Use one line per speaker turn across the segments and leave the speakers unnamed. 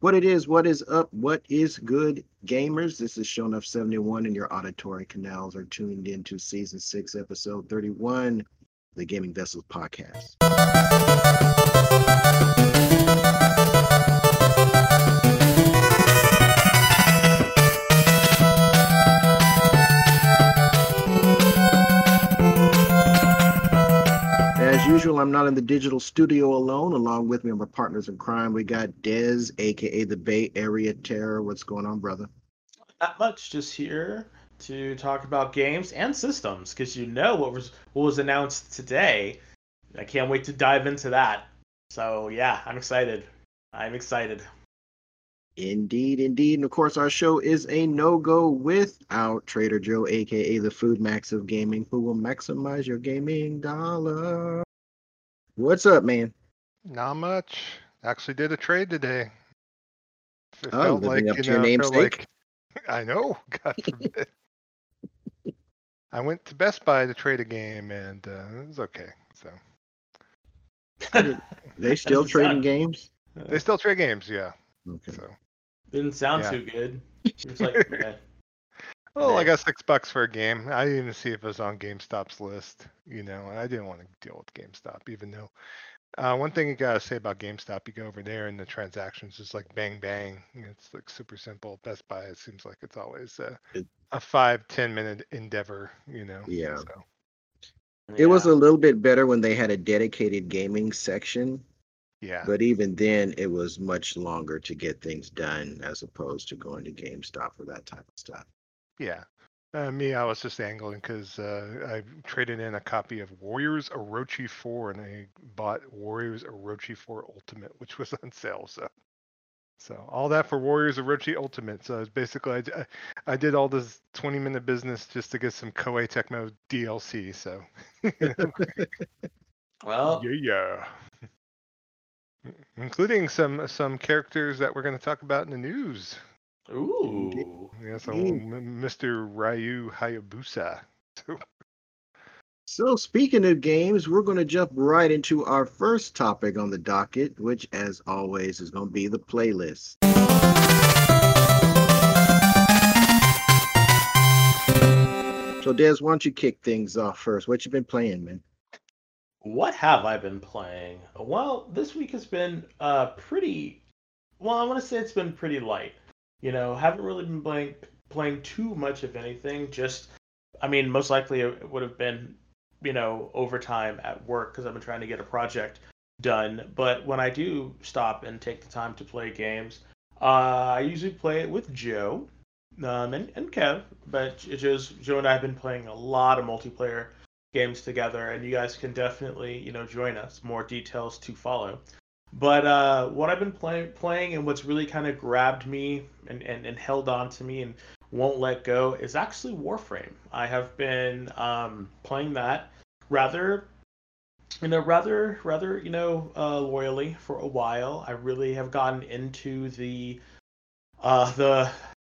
What it is, what is up, what is good, gamers? This is Shown Up 71, and your auditory canals are tuned into season six, episode 31, the Gaming Vessels podcast. Usual, I'm not in the digital studio alone. Along with me are my partners in crime. We got Dez, aka the Bay Area Terror. What's going on, brother?
Not much, just here to talk about games and systems because you know what was what was announced today. I can't wait to dive into that. So yeah, I'm excited. I'm excited.
Indeed, indeed. And of course, our show is a no go without Trader Joe, aka the Food Max of Gaming, who will maximize your gaming dollar. What's up, man?
Not much. Actually, did a trade today. It
Oh, living up to your
it
namesake?
like- I know. God forbid. I went to Best Buy to trade a game, and uh, it was okay. So
They still trading
sound-
games?
they still trade games, yeah.
Okay.
So
Didn't sound
Yeah.
too good. It's like yeah.
Well, I got six bucks for a game. I didn't even see if it was on GameStop's list. You know, and I didn't want to deal with GameStop, even though. Uh, one thing you gotta say about GameStop, you go over there and the transactions just like bang bang. It's like super simple. Best Buy, it seems like it's always a,
It-
a five ten minute endeavor. You know.
Yeah.
So.
It was a little bit better when they had a dedicated gaming section,
Yeah.
but even then, it was much longer to get things done as opposed to going to GameStop for that type of stuff.
Yeah. Uh, me, I was just angling because uh, I traded in a copy of Warriors Orochi 4 and I bought Warriors Orochi 4 Ultimate, which was on sale. So, so all that for Warriors Orochi Ultimate. So it's basically, I, I did all this 20 minute business just to get some Koei Tecmo DLC. So,
Well,
yeah, yeah. Including some some characters that we're going to talk about in the news.
Ooh.
Yeah, so
Indeed.
Mr. Ryu Hayabusa.
So, speaking of games, we're going to jump right into our first topic on the docket, which, as always, is going to be the playlist. So, Des, why don't you kick things off first? What you been playing, man?
What have I been playing? Well, this week has been uh pretty well, I want to say it's been pretty light. You know, haven't really been playing playing too much of anything. Just I mean, most likely it would have been, you know, overtime at work because I've been trying to get a project done. But when I do stop and take the time to play games, uh, I usually play it with Joe um, and, and Kev. But just Joe and I have been playing a lot of multiplayer games together, and you guys can definitely, you know, join us. More details to follow. But uh, what I've been play- playing and what's really kind of grabbed me and, and, and held on to me and won't let go is actually Warframe. I have been um, playing that rather, you know, rather rather you know uh, loyally for a while. I really have gotten into the uh, the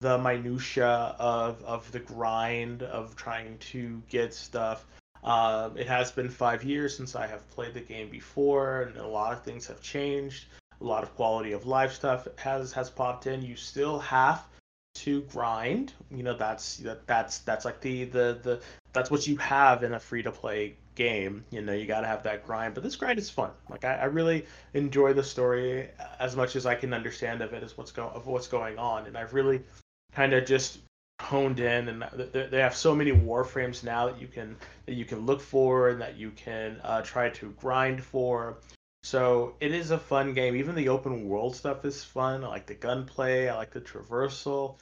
the minutia of of the grind of trying to get stuff. Um, it has been five years since I have played the game before, and a lot of things have changed. A lot of quality of life stuff has has popped in. You still have to grind. You know that's that, that's that's like the the the that's what you have in a free to play game. You know you got to have that grind, but this grind is fun. Like I, I really enjoy the story as much as I can understand of it, of what's going on. And I really enjoy the story honed in and th- th- they have so many warframes now that you can that you can look for and that you can uh, try to grind for. So it is a fun game. Even the open world stuff is fun. I like the gunplay. I like the traversal.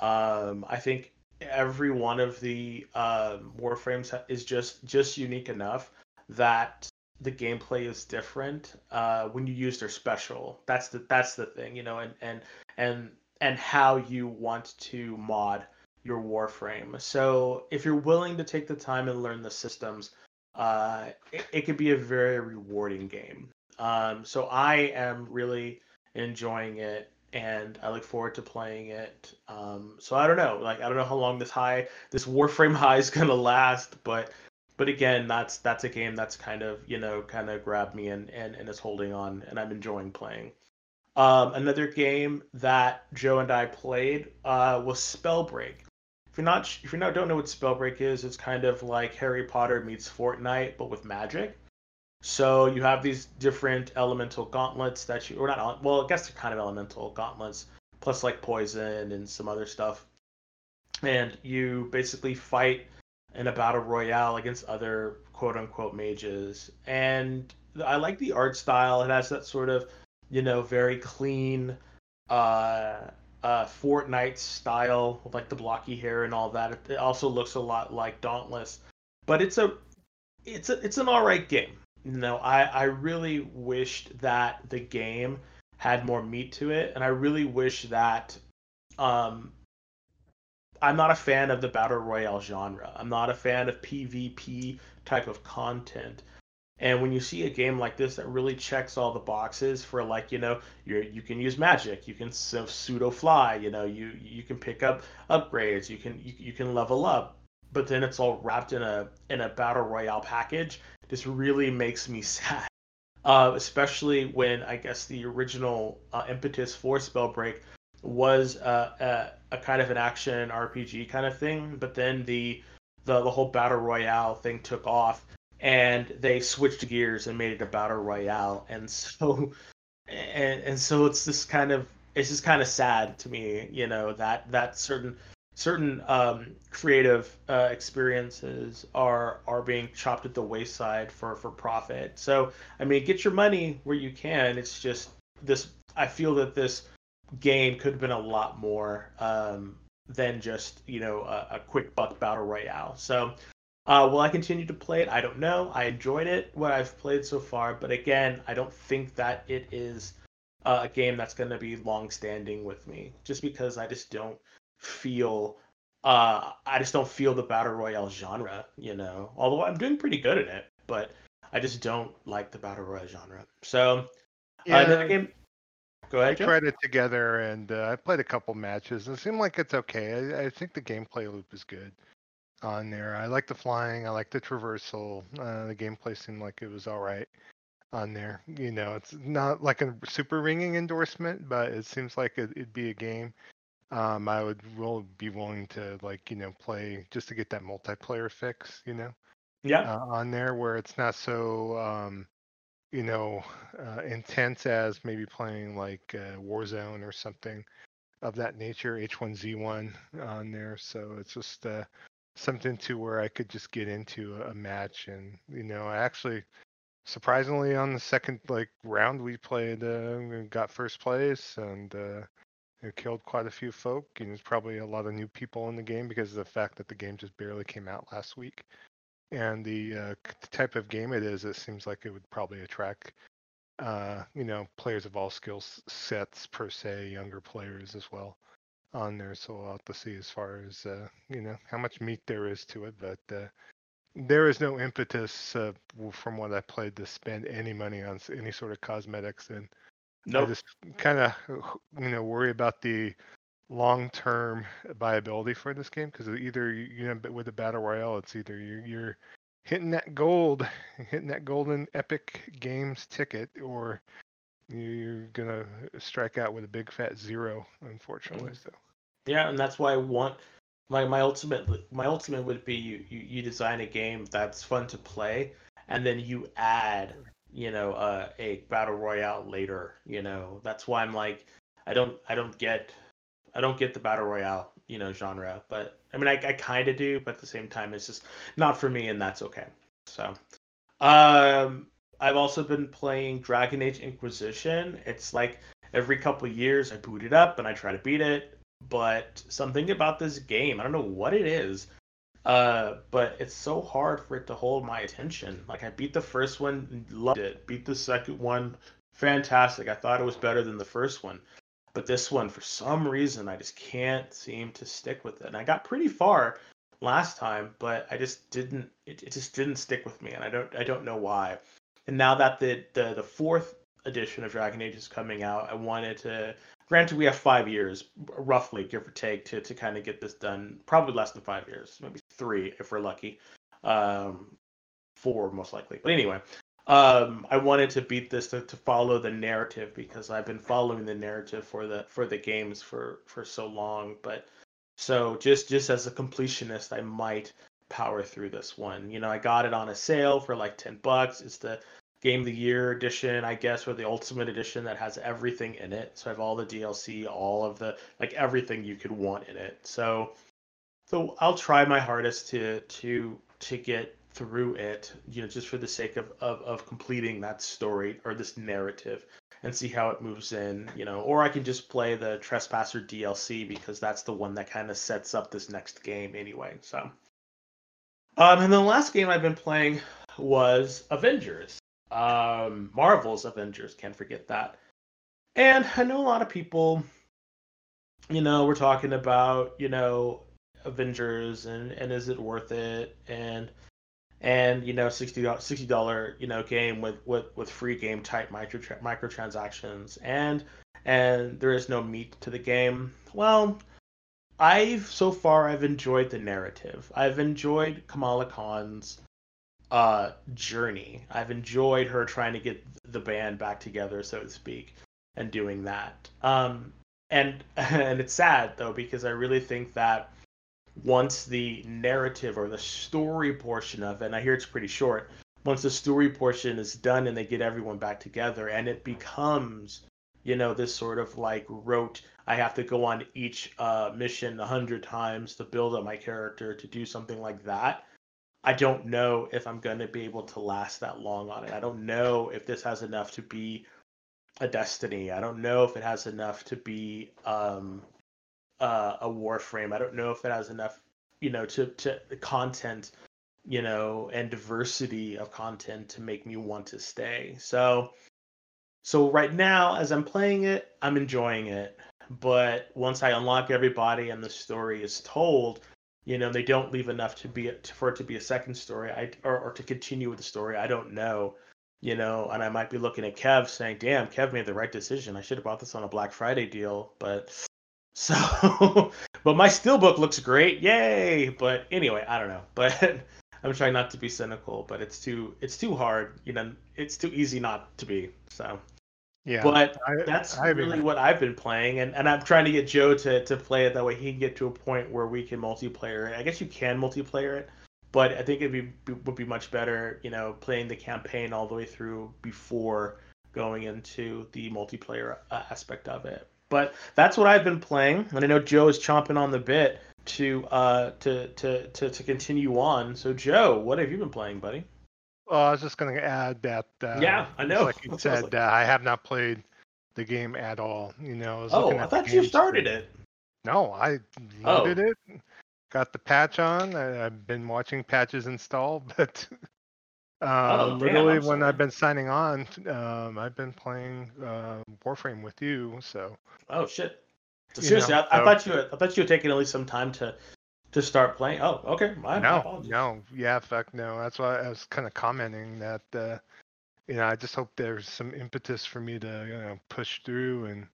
Um, i think every one of the um, warframes is just just unique enough that the gameplay is different uh, when you use their special. That's the that's the thing you know and and and and how you want to mod your warframe. So if you're willing to take the time and learn the systems, uh, it, it could be a very rewarding game. Um, so I am really enjoying it, and I look forward to playing it. Um, so I don't know, like I don't know how long this high, this warframe high is gonna last, but but again, that's that's a game that's kind of you know kind of grabbed me and and and is holding on, and I'm enjoying playing. Um, another game that Joe and I played uh, was Spellbreak. If you're not if you not don't know what Spellbreak is, it's kind of like Harry Potter meets Fortnite, but with magic. So you have these different elemental gauntlets that you, or not, well, I guess they're kind of elemental gauntlets, plus like poison and some other stuff. And you basically fight in a battle royale against other quote unquote mages. And I like the art style. It has that sort of, you know, very clean, uh, uh, Fortnite style, like the blocky hair and all that. It also looks a lot like Dauntless, but it's a, it's a, it's an all right game. You know, I, I really wished that the game had more meat to it, and I really wish that, um, I'm not a fan of the battle royale genre. I'm not a fan of PvP type of content. And when you see a game like this that really checks all the boxes for like you know you you can use magic, you can pseudo fly, you know you you can pick up upgrades, you can you, you can level up, but then it's all wrapped in a in a battle royale package. This really makes me sad, uh, especially when I guess the original uh, impetus for Spellbreak was uh, a, a kind of an action RPG kind of thing, but then the the the whole battle royale thing took off and they switched gears and made it a battle royale. And so and and so it's just kind of it's just kind of sad to me you know that that certain certain um, creative uh, experiences are are being chopped at the wayside for for profit. So i mean get your money where you can. It's just this i feel that this game could have been a lot more um, than just you know a, a quick buck battle royale. So uh, will I continue to play it? I don't know. I enjoyed it, what I've played so far, but again, I don't think that it is uh, a game that's going to be long standing with me, just because I just don't feel. Uh, I just don't feel the battle royale genre, you know. Although I'm doing pretty good in it, but I just don't like the battle royale genre. So, uh,
Yeah,
another game. Go
I
ahead, Joe.
tried it together and uh, I played a couple matches. It seemed like it's okay. I, I think the gameplay loop is good on there. I like the flying. I like the traversal. Uh, the gameplay seemed like it was all right on there. You know, it's not like a super ringing endorsement, but it seems like it, it'd be a game. Um, I would will be willing to like you know play just to get that multiplayer fix. You know,
Yeah.
uh, on there where it's not so um, you know uh, intense as maybe playing like uh, Warzone or something of that nature, H1Z1 on there. So it's just uh, something to where I could just get into a, match and you know I actually surprisingly on the second like round we played uh, got first place and uh, it killed quite a few folk and there's probably a lot of new people in the game because of the fact that the game just barely came out last week. And the uh, type of game it is it seems like it would probably attract uh, you know players of all skill sets per se younger players as well on there so we'll have to see as far as uh, you know how much meat there is to it but uh, there is no impetus uh, from what i played to spend any money on any sort of cosmetics and i just kind of you know worry about the long term viability for this game because either you you know with the battle royale it's either you're, you're hitting that gold hitting that golden epic games ticket or you're gonna strike out with a big fat zero unfortunately so
Yeah, and that's why I want my my ultimate my ultimate would be you, you you design a game that's fun to play, and then you add you know uh, a battle royale later. You know that's why I'm like I don't I don't get I don't get the battle royale you know genre, but I mean I I kind of do, but at the same time it's just not for me, and that's okay. So, um, I've also been playing Dragon Age Inquisition. It's like every couple years I boot it up and I try to beat it but something about this game, I don't know what it is, uh, but it's so hard for it to hold my attention. Like I beat the first one, loved it. Beat the second one, fantastic. I thought it was better than the first one, but this one, for some reason, I just can't seem to stick with it. And I got pretty far last time, but I just didn't. It, it just didn't stick with me, and I don't. I don't know why. And now that the the the fourth edition of Dragon Age is coming out, I wanted to granted we have five years roughly give or take to, to kind of get this done probably less than five years maybe three if we're lucky um four most likely but anyway um, I wanted to beat this to, to follow the narrative because I've been following the narrative for the for the games for for so long. But so just just as a completionist, I might power through this one. You know, I got it on a sale for like ten bucks. It's the game of the year edition, I guess, or the ultimate edition that has everything in it. So I have all the DLC, all of the like everything you could want in it. So so I'll try my hardest to to to get through it, you know, just for the sake of, of, of completing that story or this narrative and see how it moves in, you know, or I can just play the Trespasser DLC because that's the one that kind of sets up this next game anyway. So, um, and the last game I've been playing was Avengers, um, Marvel's Avengers. Can't forget that. And I know a lot of people, you know, we're talking about, you know, Avengers and and is it worth it and and you know 60 dollar you know game with with with free game type micro microtransactions and and there is no meat to the game well i've so far i've enjoyed the narrative i've enjoyed kamala khan's uh journey i've enjoyed her trying to get the band back together so to speak and doing that um and and it's sad though because i really think that once the narrative or the story portion of it, and I hear it's pretty short, once the story portion is done and they get everyone back together and it becomes, you know, this sort of like rote, I have to go on each uh, mission a hundred times to build up my character to do something like that. I don't know if I'm going to be able to last that long on it. I don't know if this has enough to be a Destiny. I don't know if it has enough to be um, uh, a Warframe. I don't know if it has enough, you know, to to content, you know, and diversity of content to make me want to stay. So, so right now, as I'm playing it, I'm enjoying it. But once I unlock everybody and the story is told, you know, they don't leave enough to be for it to be a second story. I or, or to continue with the story. I don't know you know, and I might be looking at Kev saying, "Damn, Kev made the right decision. I should have bought this on a Black Friday deal." But so, but my steelbook looks great, yay! But anyway, I don't know. But I'm trying not to be cynical, but it's too it's too hard. You know, it's too easy not to be. So.
Yeah.
But I, that's I really what I've been playing, and, and I'm trying to get Joe to, to play it that way he can get to a point where we can multiplayer it. I guess you can multiplayer it, but I think it'd be would be much better, you know, playing the campaign all the way through before going into the multiplayer uh, aspect of it. But that's what I've been playing, and I know Joe is chomping on the bit to uh to to to, to continue on. So Joe, what have you been playing, buddy?
Well, I was just going to add that. Uh,
yeah, I know.
Like you said, like. uh, I have not played the game at all. You know, I
oh, I thought you started it.
No, I loaded oh. it, got the patch on. I, have been watching patches install, but um, oh, literally when I've been signing on, um, I've been playing uh, Warframe with you. So.
Oh shit! So seriously, know, I, I so... thought you I thought you were taking at least some time to to start playing. Oh, okay. My,
no, no, yeah, fuck no. That's why I was kind of commenting that. Uh, you know, I just hope there's some impetus for me to you know push through and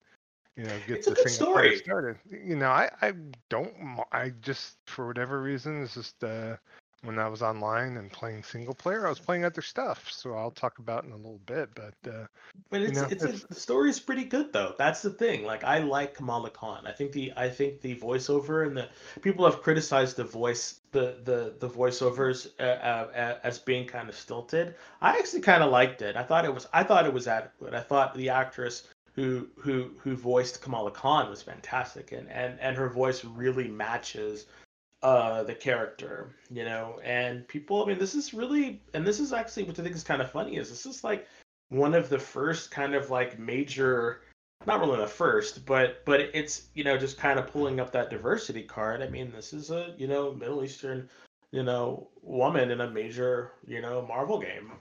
you know get
it's
the
thing
started. You know, I I don't I just for whatever reason it's just uh when I was online and playing single player, I was playing other stuff. So I'll talk about in a little bit. But uh,
but it's, you know, it's, it's a, the story is pretty good though. That's the thing. Like I like Kamala Khan. I think the I think the voiceover and the people have criticized the voice the the the voiceovers uh, uh, as being kind of stilted. I actually kind of liked it. I thought it was I thought it was adequate. I thought the actress who who who voiced Kamala Khan was fantastic and and and her voice really matches uh the character you know? And people i mean this is really and this is actually what i think is kind of funny is this is like one of the first kind of like major not really the first but but it's you know just kind of pulling up that diversity card. I mean this is a you know middle eastern you know woman in a major you know marvel game.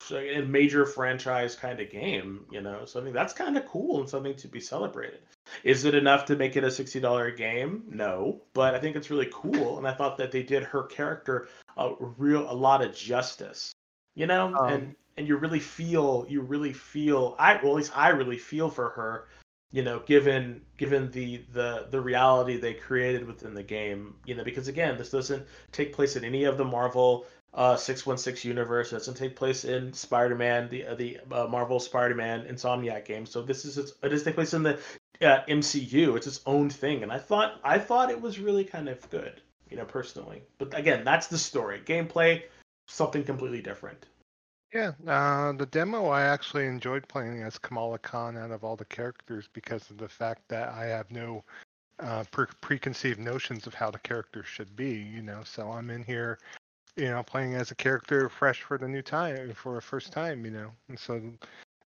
So a major franchise kind of game you know? So i think that's kind of cool and something to be celebrated is it enough to make it a $60 game? No, but I think it's really cool and I thought that they did her character a real a lot of justice. You know, um, and and you really feel you really feel I well at least I really feel for her, you know, given given the the the reality they created within the game, you know, because again, this doesn't take place in any of the Marvel uh, 616 universe. It doesn't take place in Spider-Man, the uh, the uh, Marvel Spider-Man Insomniac game. So this is it does take place in the uh, MCU. It's its own thing, and I thought I thought it was really kind of good, you know, personally. But again, that's the story. Gameplay, something completely different.
Yeah, uh, the demo I actually enjoyed playing as Kamala Khan out of all the characters because of the fact that I have no uh, pre- preconceived notions of how the character should be. You know, so I'm in here, you know, playing as a character fresh for the new time for a first time. You know, and so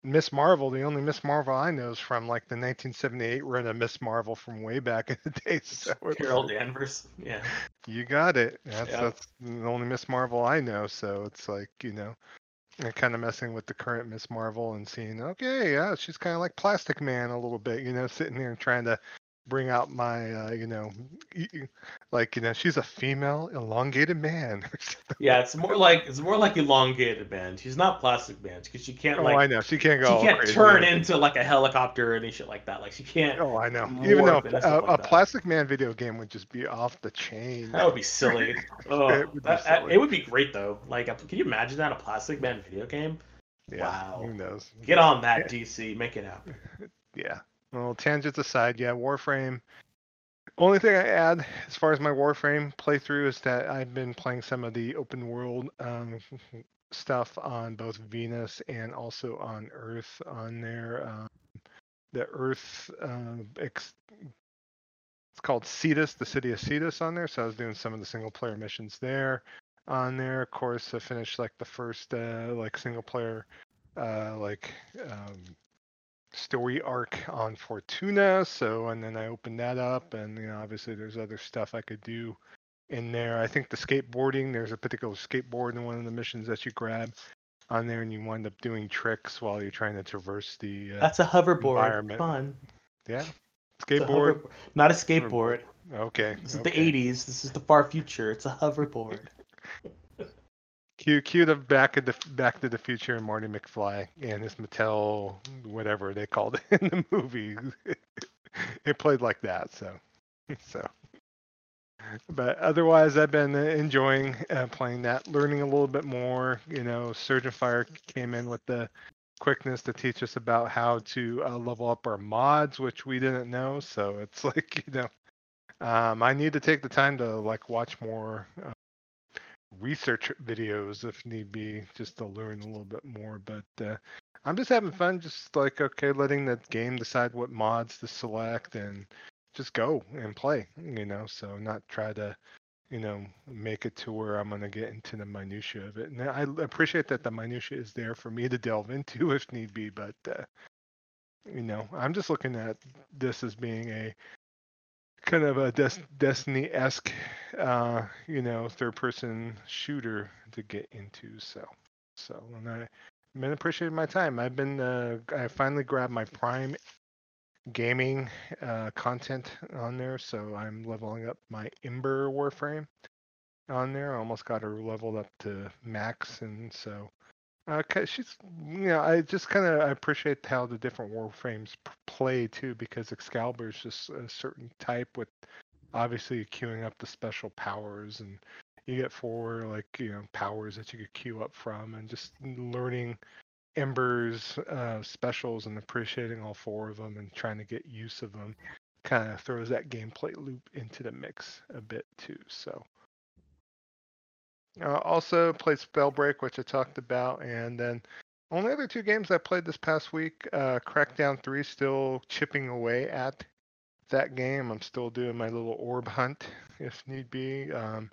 Miss Marvel, the only Miss Marvel I know is from like the 1978 run of Miss Marvel from way back in the day. So
Carol Danvers, yeah,
you got it. That's
Yeah.
that's the only Miss Marvel I know. So it's like you know, and kind of messing with the current Miss Marvel and seeing, okay, yeah, she's kind of like Plastic Man a little bit, you know, sitting there and trying to bring out my, uh, you know, like you know, she's a female elongated man.
yeah. It's more like it's more like elongated man She's not plastic man because she can't
oh,
like
I know. She can't go. she
can't
crazy.
turn into like a helicopter or any shit like that. Like she can't.
Oh, I know. Even though a,
stuff
a. Plastic Man video game would just be off the chain.
That would be silly. Oh,
It would be
that- that-
silly.
it would be great though. Like, can you imagine that a Plastic Man video game?
yeah,
wow.
Who knows?
Get on that, DC. Make it happen.
Yeah. Well, tangents aside, yeah, Warframe. Only thing I add as far as my Warframe playthrough is that I've been playing some of the open world um, stuff on both Venus and also on Earth on there. Um, the Earth, uh, ex- it's called Cetus, the city of Cetus on there. So I was doing some of the single player missions there on there. Of course, I finished like the first uh, like single player uh, like um, story arc on Fortuna. So, and then I opened that up, and you know, obviously there's other stuff I could do in there. I think the skateboarding, there's a particular skateboard in one of the missions that you grab on there, and you wind up doing tricks while you're trying to traverse the uh,
That's a hoverboard.
environment.
Fun.
yeah
It's a
skateboard.
Not a skateboard.
Okay,
This is
okay.
the 80s. This is the far future. It's a hoverboard.
Cue, cue the back of the Back to the Future and Marty McFly and his Mattel, whatever they called it in the movie. it played like that, so so. But otherwise, I've been enjoying uh, playing that, learning a little bit more. You know, Surge and Fire came in with the quickness to teach us about how to uh, level up our mods, which we didn't know. So it's like you know, um, I need to take the time to like watch more uh, research videos if need be, just to learn a little bit more. But uh, I'm just having fun, just like okay, letting the game decide what mods to select and just go and play. You know, so not try to you know make it to where I'm gonna get into the minutia of it. And I appreciate that the minutia is there for me to delve into if need be, but. Uh, you know, I'm just looking at this as being a kind of a Des- Destiny-esque, uh, you know, third-person shooter to get into. So, so and I, I've been appreciating my time. I've been, uh, I finally grabbed my Prime gaming uh, content on there, so I'm leveling up my Ember Warframe on there. I almost got her leveled up to max, and so. Uh, 'cause she's, you know, I just kind of appreciate how the different warframes play too, because Excalibur is just a certain type with obviously queuing up the special powers, and you get four like you know powers that you could queue up from, and just learning Ember's uh, specials and appreciating all four of them and trying to get use of them kind of throws that gameplay loop into the mix a bit too. So. Uh, also played Spellbreak, which I talked about, and then only other two games I played this past week. Uh, Crackdown Three, still chipping away at that game. I'm still doing my little orb hunt if need be. Um,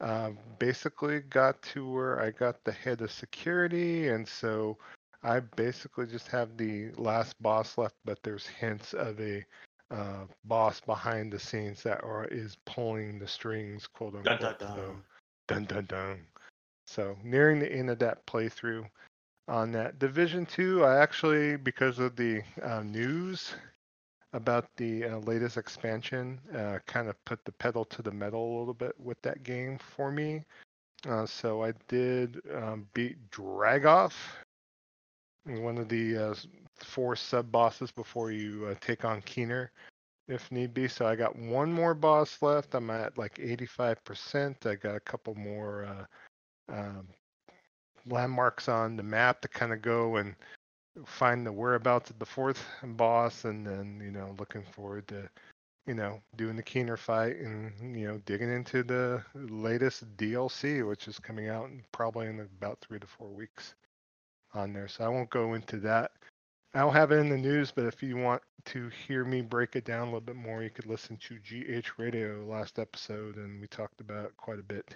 uh, basically got to where I got the head of security, and so I basically just have the last boss left, but there's hints of a uh, boss behind the scenes that are is pulling the strings, quote
Dun,
unquote.
dun,
So-
dun.
Dun dun. So nearing the end of that playthrough on that Division Two, I actually because of the uh, news about the uh, latest expansion, uh, kind of put the pedal to the metal a little bit with that game for me. Uh, so I did um, beat Dragov, one of the uh, four sub bosses before you uh, take on Keener if need be. So I got one more boss left. I'm at like 85%. I got a couple more uh, um, landmarks on the map to kind of go and find the whereabouts of the fourth boss, and then you know looking forward to you know doing the Keener fight and you know digging into the latest DLC, which is coming out probably in about three to four weeks on there. So I won't go into that. I don't have it in the news, but if you want to hear me break it down a little bit more, you could listen to GH Radio last episode, and we talked about it quite a bit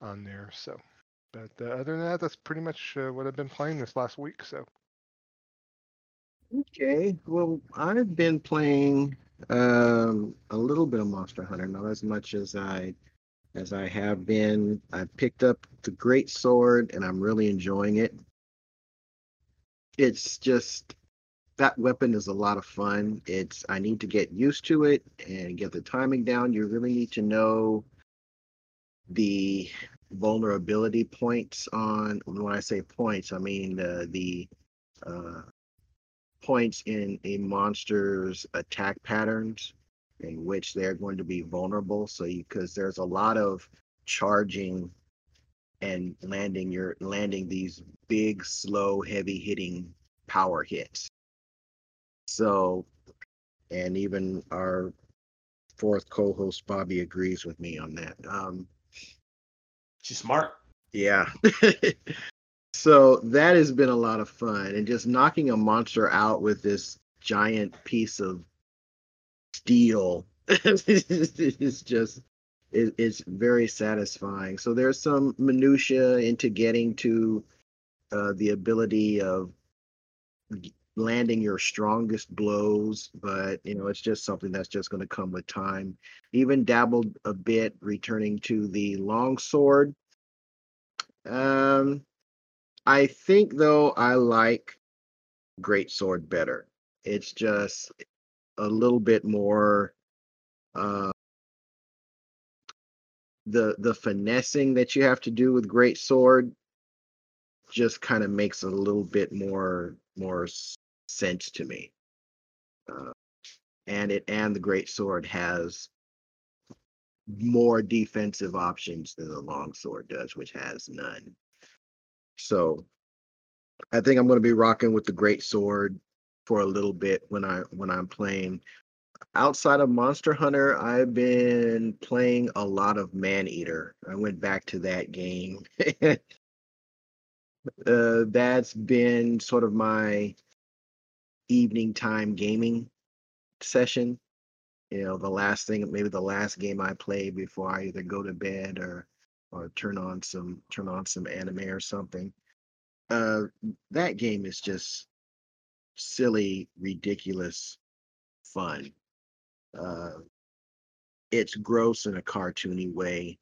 on there. So, but uh, other than that, that's pretty much uh, what I've been playing this last week. So,
Okay, well, I've been playing um, a little bit of Monster Hunter, not as much as I as I have been. I picked up the Great Sword, and I'm really enjoying it. It's just that weapon is a lot of fun. It's I need to get used to it and get the timing down. You really need to know the vulnerability points on. When I say points, I mean the the uh, points in a monster's attack patterns in which they're going to be vulnerable. So because there's a lot of charging and landing your landing these big, slow, heavy hitting power hits. So and even our fourth co-host Bobby agrees with me on that. Um
She's smart.
yeah. so that has been a lot of fun and just knocking a monster out with this giant piece of steel is just it, it's very satisfying. So there's some minutia into getting to uh, the ability of landing your strongest blows but you know it's just something that's just going to come with time. Even dabbled a bit returning to the long sword. Um I think though I like Great Sword better. It's just a little bit more uh the the finessing that you have to do with Great Sword just kind of makes a little bit more more sense to me. Uh, and it and the Great Sword has more defensive options than the long sword does, which has none. So I think I'm going to be rocking with the great sword for a little bit when I when I'm playing. Outside of Monster Hunter, I've been playing a lot of Maneater. I went back to that game. uh, that's been sort of my evening time gaming session. You know, the last thing, maybe the last game I play before I either go to bed or or turn on some turn on some anime or something uh that game is just silly ridiculous fun uh it's gross in a cartoony way.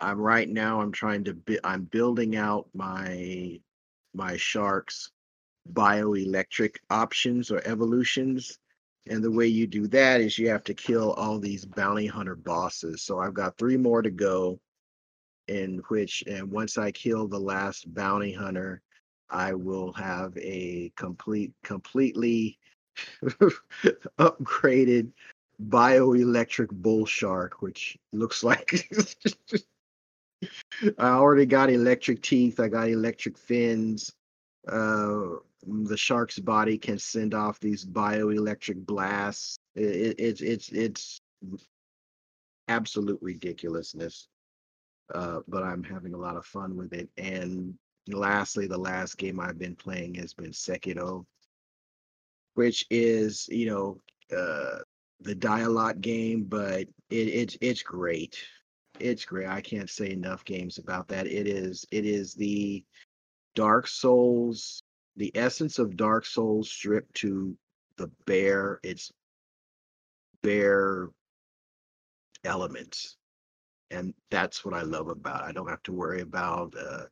I'm right now i'm trying to bi- i'm building out my my sharks bioelectric options or evolutions and the way you do that is you have to kill all these bounty hunter bosses. So i've got three more to go in which and once I kill the last bounty hunter, I will have a complete completely upgraded bioelectric bull shark, which looks like I already got electric teeth, I got electric fins. Uh the shark's body can send off these bioelectric blasts. It, it, it's it's it's absolute ridiculousness uh, but I'm having a lot of fun with it. And lastly, the last game I've been playing has been Sekiro, which is you know uh, the dialogue game, but it, it's it's great. It's great. I can't say enough games about that. It is it is the Dark Souls, the essence of Dark Souls stripped to the bare its bare elements and that's what I love about. it. I don't have to worry about uh,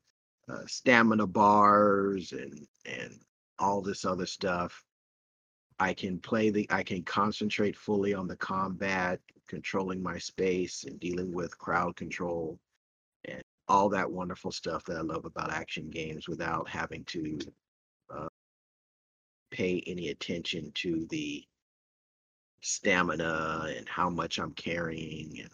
uh, stamina bars and and all this other stuff. I can play the. I can concentrate fully on the combat, controlling my space, and dealing with crowd control, and all that wonderful stuff that I love about action games without having to uh, pay any attention to the stamina and how much I'm carrying and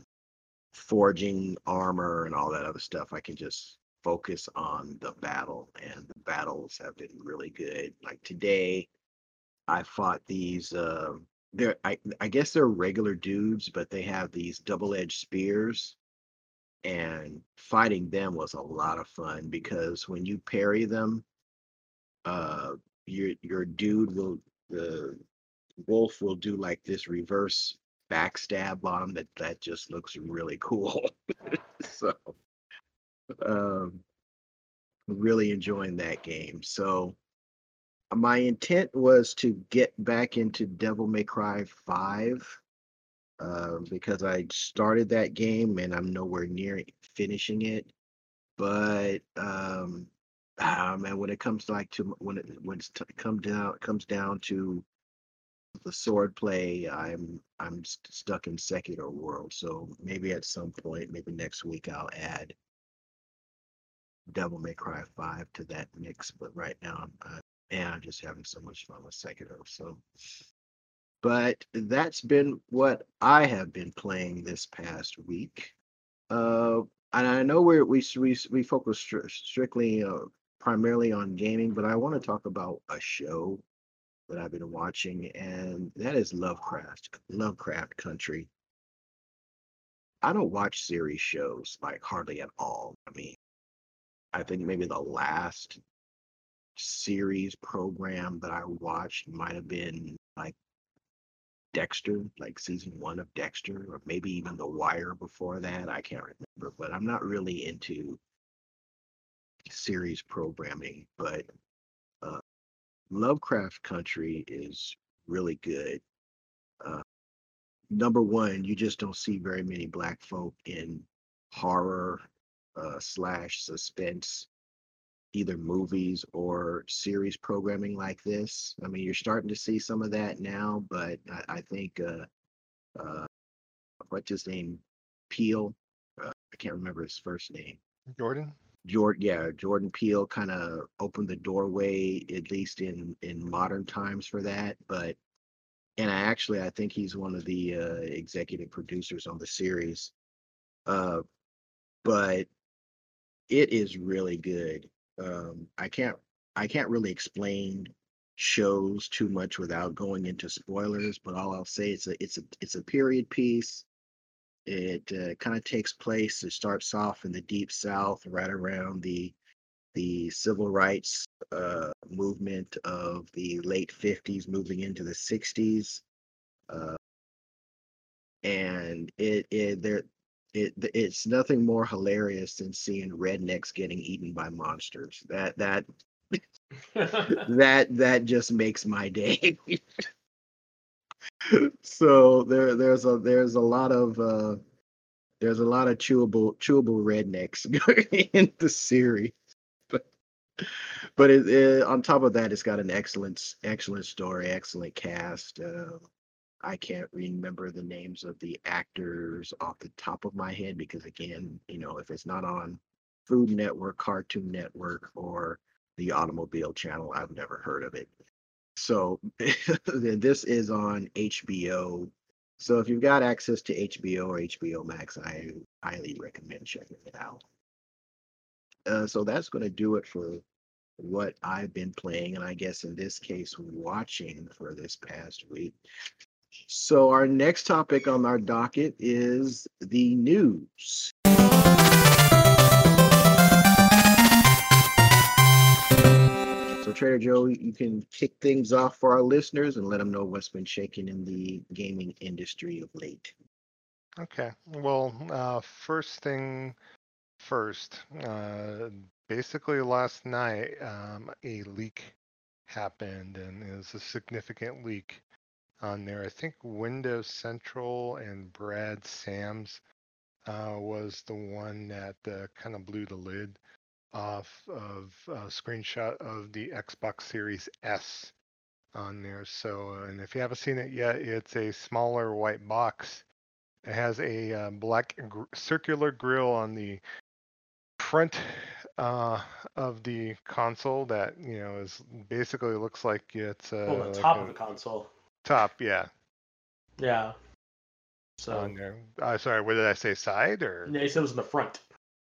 forging armor and all that other stuff. I can just focus on the battle, and the battles have been really good. Like today, I fought these. Uh, they're I, I guess they're regular dudes, but they have these double-edged spears, and fighting them was a lot of fun because when you parry them, uh, your your dude will the wolf will do like this reverse backstab on that that just looks really cool. so um really enjoying that game. So my intent was to get back into Devil May Cry 5 uh, because I started that game and I'm nowhere near finishing it. But um, ah, man, when it comes to like to when it when it's t- come down comes down to the sword play, I'm I'm st- stuck in Sekiro world. So maybe at some point, maybe next week, I'll add Devil May Cry Five to that mix. But right now, I'm man, I'm just having so much fun with Sekiro. So, but that's been what I have been playing this past week. Uh, and I know we're, we we we focus stri- strictly uh, primarily on gaming, but I want to talk about a show that I've been watching, and that is Lovecraft, Lovecraft Country. I don't watch series shows like hardly at all. I mean, I think maybe the last series program that I watched might have been like Dexter, like season one of Dexter, or maybe even The Wire before that. I can't remember, but I'm not really into series programming. But uh, Lovecraft Country is really good. Uh, number one, you just don't see very many black folk in horror uh, slash suspense, either movies or series programming like this. I mean, you're starting to see some of that now, but I, I think uh, uh, what's his name, Peele. Uh, I can't remember his first name.
Jordan.
Jordan, yeah, Jordan Peele kind of opened the doorway, at least in in modern times, for that. But and I actually I think he's one of the uh, executive producers on the series. Uh, but it is really good. Um, I can't I can't really explain shows too much without going into spoilers. But all I'll say it's a it's a it's a period piece. It uh, kind of takes place. It starts off in the deep South, right around the the civil rights uh, movement of the late '50s, moving into the '60s, uh, and it it there it it's nothing more hilarious than seeing rednecks getting eaten by monsters. That that that that just makes my day. so there there's a there's a lot of uh there's a lot of chewable chewable rednecks in the series but but it, it, on top of that it's got an excellent excellent story excellent cast uh, i can't remember the names of the actors off the top of my head because again you know if it's not on food network cartoon network or the automobile channel i've never heard of it so this is on HBO. So if you've got access to HBO or HBO Max, I highly recommend checking it out. Uh, so that's going to do it for what I've been playing, and I guess in this case, watching for this past week. So our next topic on our docket is the news. So Trader Joe, you can kick things off for our listeners and let them know what's been shaking in the gaming industry of late.
Okay. Well, uh, first thing first. Uh, basically, last night, um, a leak happened, and it was a significant leak on there. I think Windows Central and Brad Sams uh, was the one that uh, kind of blew the lid off of a screenshot of the Xbox Series S on there. So, uh, and if you haven't seen it yet, it's a smaller white box. It has a uh, black gr- circular grill on the front uh, of the console that you know is basically looks like it's uh,
on the
like
top
a
of the console.
Top, yeah.
Yeah. So
on there. Uh, sorry, what did I say? Side or
yeah, he said it was in the front.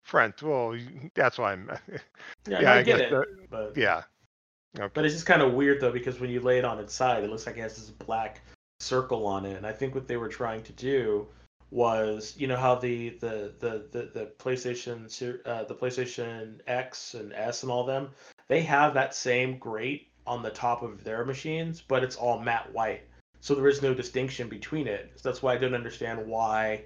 front? Well, that's why I'm.
Yeah,
Yeah,
I,
I
get it.
the-
but
yeah. Okay.
But it's just kind of weird though because when you lay it on its side, it looks like it has this black circle on it, and I think what they were trying to do was, you know, how the the the the, the PlayStation uh, the PlayStation X and S and all them, they have that same grate on the top of their machines, but it's all matte white, so there is no distinction between it. So that's why I don't understand why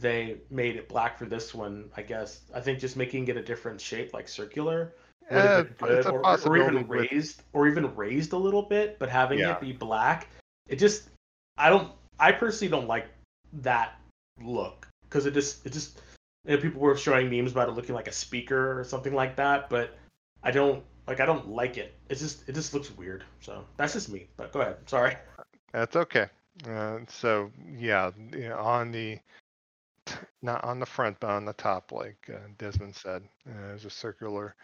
they made it black for this one. I guess I think just making it a different shape, like circular, would have been good, or, or even raised, or even raised a little bit. But having
Yeah.
it be black, it just, I don't, I personally don't like that look because it just, it just, you know, people were showing memes about it looking like a speaker or something like that. But I don't, like, I don't like it. It's just, it just looks weird. So that's just me. But go ahead. Sorry.
That's okay. Uh, so yeah, you know, on the not on the front, but on the top, like uh, Desmond said, uh, there's a circular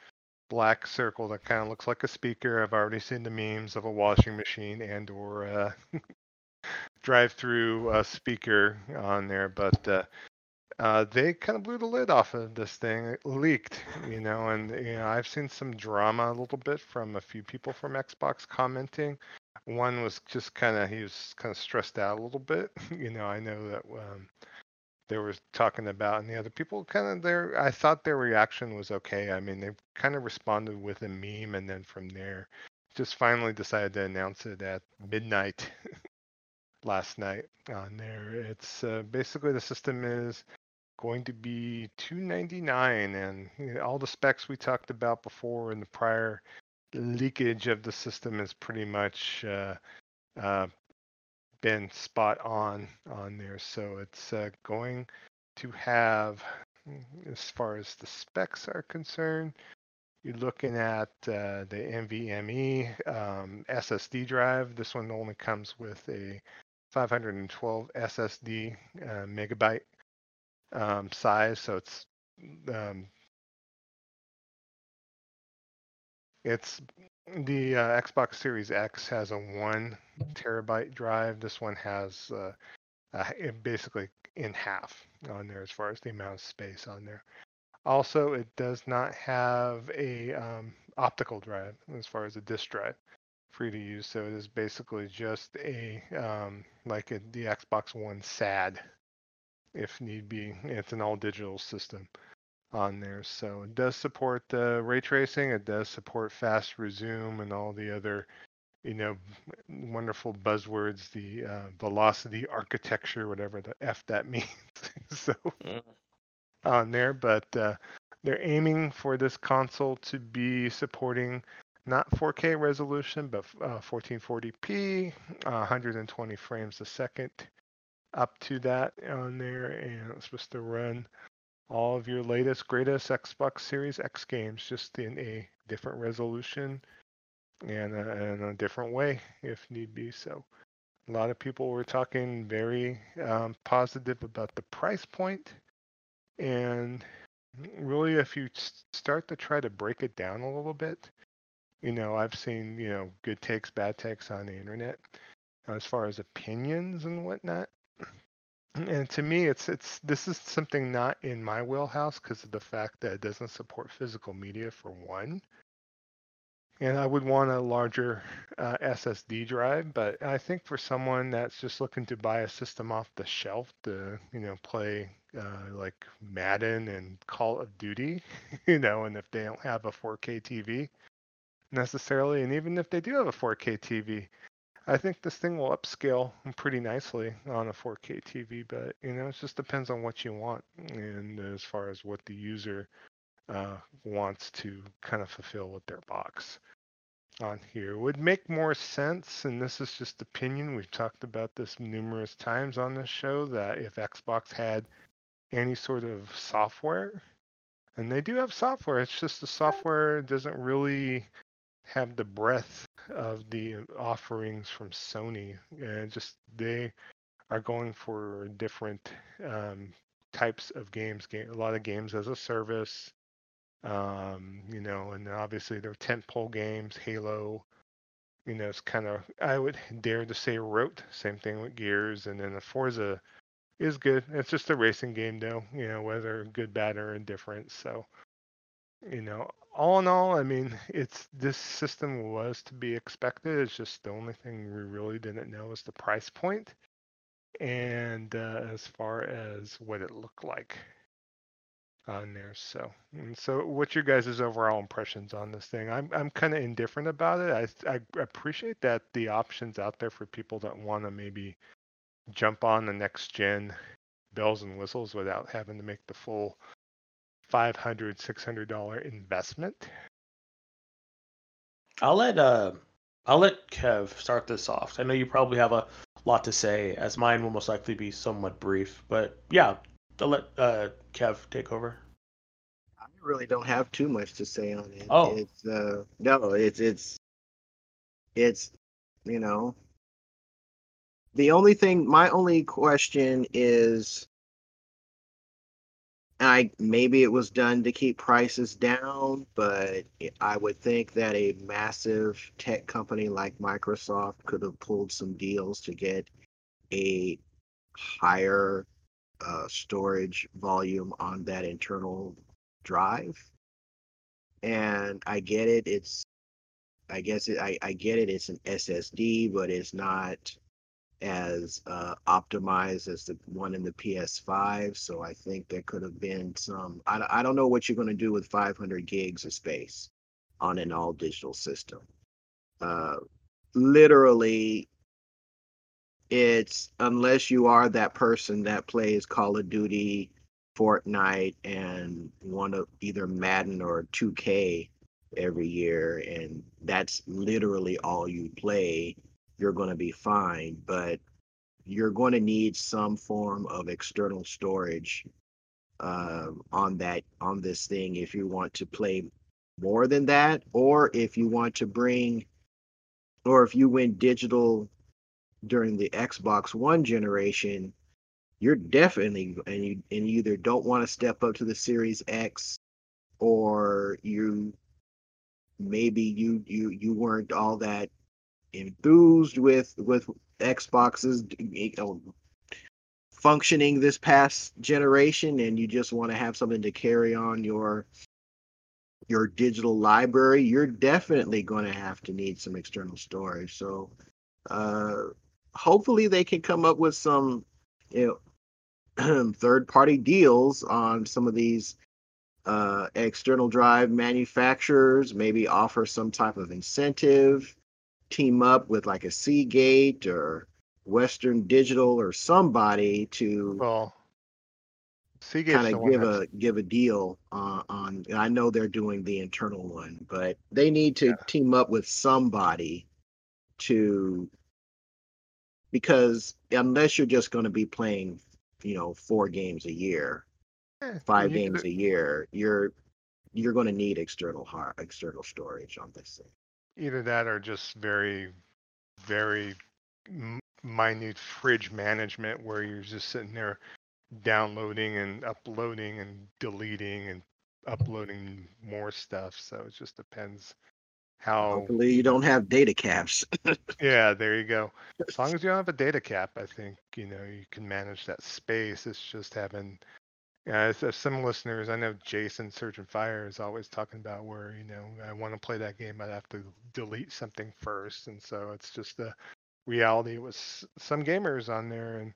black circle that kind of looks like a speaker. I've already seen the memes of a washing machine and or uh, drive-through uh, speaker on there, but uh, they kind of blew the lid off of this thing. It leaked, you know, and you know I've seen some drama a little bit from a few people from Xbox commenting. One was just kind of he was kind of stressed out a little bit. you know, I know that um, they were talking about, and the other people kind of their I thought their reaction was okay. I mean, they kind of responded with a meme, and then from there, just finally decided to announce it at midnight last night on there. It's uh, basically the system is going to be 299 and all the specs we talked about before in the prior leakage of the system is pretty much uh, uh, been spot on on there so it's uh, going to have as far as the specs are concerned you're looking at uh, the NVMe um, SSD drive. This one only comes with a 512 SSD uh, megabyte um, size, so it's um, it's the uh, Xbox Series X has a one terabyte drive. This one has uh, uh, basically in half on there as far as the amount of space on there. Also, it does not have a um, optical drive as far as a disk drive you to use. So it is basically just a um, like a, the Xbox One SAD, if need be. It's an all digital system on there. So it does support the ray tracing. It does support fast resume and all the other, you know, wonderful buzzwords. The uh, velocity architecture, whatever the f that means. so on there, but uh, they're aiming for this console to be supporting not 4K resolution, but uh, 1440p, uh, 120 frames a second, up to that on there, and it's supposed to run all of your latest, greatest Xbox Series X games just in a different resolution and uh, in a different way if need be. So. A lot of people were talking very um, positive about the price point and really, if you start to try to break it down a little bit, you know, I've seen, you know, good takes, bad takes on the internet as far as opinions and whatnot. And to me, it's it's this is something not in my wheelhouse because of the fact that it doesn't support physical media for one. And I would want a larger uh, SSD drive, but I think for someone that's just looking to buy a system off the shelf to, you know, play uh, like Madden and Call of Duty, you know, and if they don't have a 4K TV necessarily, and even if they do have a 4K TV, I think this thing will upscale pretty nicely on a 4K TV. But you know, it just depends on what you want, and as far as what the user uh, wants to kind of fulfill with their box on here would make more sense and this is just opinion we've talked about this numerous times on this show that if xbox had any sort of software and they do have software it's just the software doesn't really have the breadth of the offerings from sony and just they are going for different um, types of games game a lot of games as a service um, you know, and obviously they're tentpole games, Halo, you know, it's kind of I would dare to say rote. Same thing with Gears, and then the Forza is good. It's just a racing game, though. You know, whether good, bad, or indifferent. So, you know, all in all, I mean, it's this system was to be expected. It's just the only thing we really didn't know was the price point, and uh, as far as what it looked like on there. So, so what's your guys' overall impressions on this thing? I'm I'm kind of indifferent about it. I I appreciate that the options out there for people that want to maybe jump on the next gen bells and whistles without having to make the full 500 600 dollar investment
I'll let uh I'll let Kev start this off. I know you probably have a lot to say, as mine will most likely be somewhat brief. But yeah, I'll let uh, Kev take over.
I really don't have too much to say on it.
Oh.
it's uh, no, it's it's it's you know the only thing. My only question is, I maybe it was done to keep prices down, but I would think that a massive tech company like Microsoft could have pulled some deals to get a higher uh, storage volume on that internal drive. And I get it. It's, I guess it, I, I get it. It's an SSD, but it's not as uh, optimized as the one in the PS5. So I think there could have been some. I, I don't know what you're going to do with 500 gigs of space on an all digital system. Uh, literally, it's unless you are that person that plays Call of Duty, Fortnite, and one of either Madden or 2K every year, and that's literally all you play, you're going to be fine. But you're going to need some form of external storage uh, on that on this thing if you want to play more than that, or if you want to bring, or if you went digital during the Xbox One generation, you're definitely and you and you either don't want to step up to the Series X or you maybe you you you weren't all that enthused with with Xboxes you know, functioning this past generation and you just want to have something to carry on your your digital library you're definitely going to have to need some external storage. So uh hopefully they can come up with some you know third party deals on some of these uh, external drive manufacturers maybe offer some type of incentive team up with like a seagate or western digital or somebody to
well
kind of give
that's-
a give a deal uh, on i know they're doing the internal one but they need to
Yeah.
team up with somebody to because unless you're just going to be playing you know four games a year
eh,
five games
could-
a year you're you're going to need external hard external storage on this thing
either that or just very very minute fridge management where you're just sitting there downloading and uploading and deleting and uploading more stuff. So it just depends how
hopefully you don't have data caps.
Yeah there you go. As long as you don't have a data cap i think you know you can manage that space. It's just having as, as some listeners, I know Jason Search and Fire is always talking about where you know I want to play that game, I'd have to delete something first, and so it's just the reality with some gamers on there, and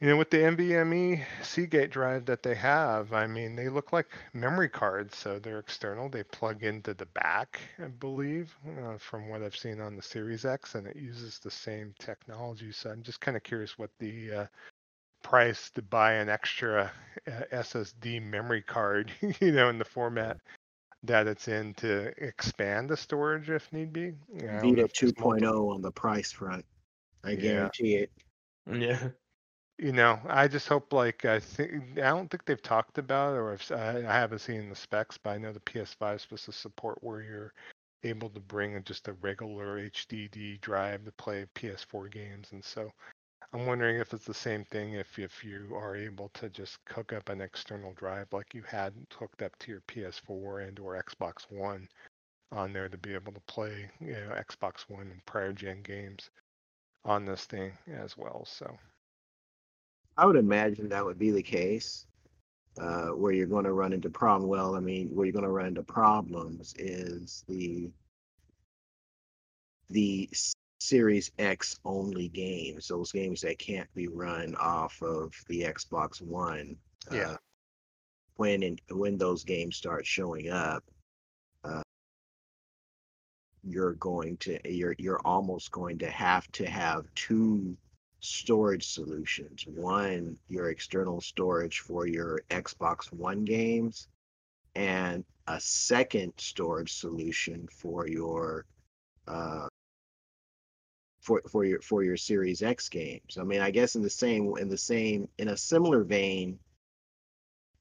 you know with the NVMe Seagate drive that they have, I mean they look like memory cards, so they're external. They plug into the back, I believe, uh, from what I've seen on the Series X, and it uses the same technology. So I'm just kind of curious what the uh, price to buy an extra uh, SSD memory card, you know, in the format that it's in to expand the storage if need be. Yeah, I don't
Vita 2.0
multi-
on the price front i
Yeah.
guarantee it
Yeah.
You know, I just hope like I think I don't think they've talked about it or if s- I, I haven't seen the specs, but I know the PS5 is supposed to support where you're able to bring in just a regular HDD drive to play PS4 games, and so I'm wondering if it's the same thing if if you are able to just hook up an external drive like you had hooked up to your PS4 and or Xbox One on there to be able to play you know Xbox One and prior gen games on this thing as well. So
I would imagine that would be the case. Uh, where you're going to run into problem. Well, I mean, where you're going to run into problems is the the Series X only games, those games that can't be run off of the Xbox One.
Yeah.
Uh, when and when those games start showing up, uh, you're going to you're you're almost going to have to have two storage solutions. One, your external storage for your Xbox One games, and a second storage solution for your uh, for for your for your Series X games. I mean, I guess in the same in the same in a similar vein,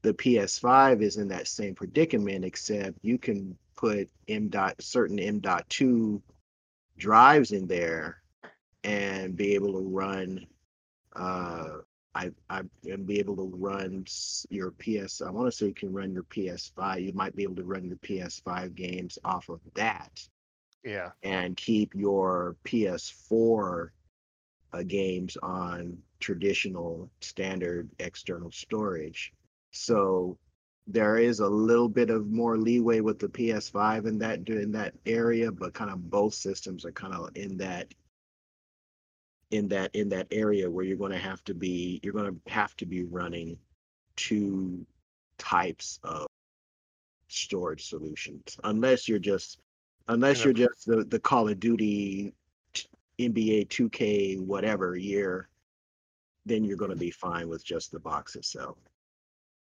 the PS5 is in that same predicament, except you can put M dot certain M dot two drives in there and be able to run uh I I and be able to run your PS I want to say you can run your PS5 you might be able to run your PS5 games off of that
Yeah.
and keep your PS4 uh, games on traditional standard external storage so there is a little bit of more leeway with the PS5 in that in that area but kind of both systems are kind of in that in that in that area where you're going to have to be you're going to have to be running two types of storage solutions unless you're just unless
Yeah.
you're just the, the call of duty nba 2k whatever year then you're going to be fine with just the box itself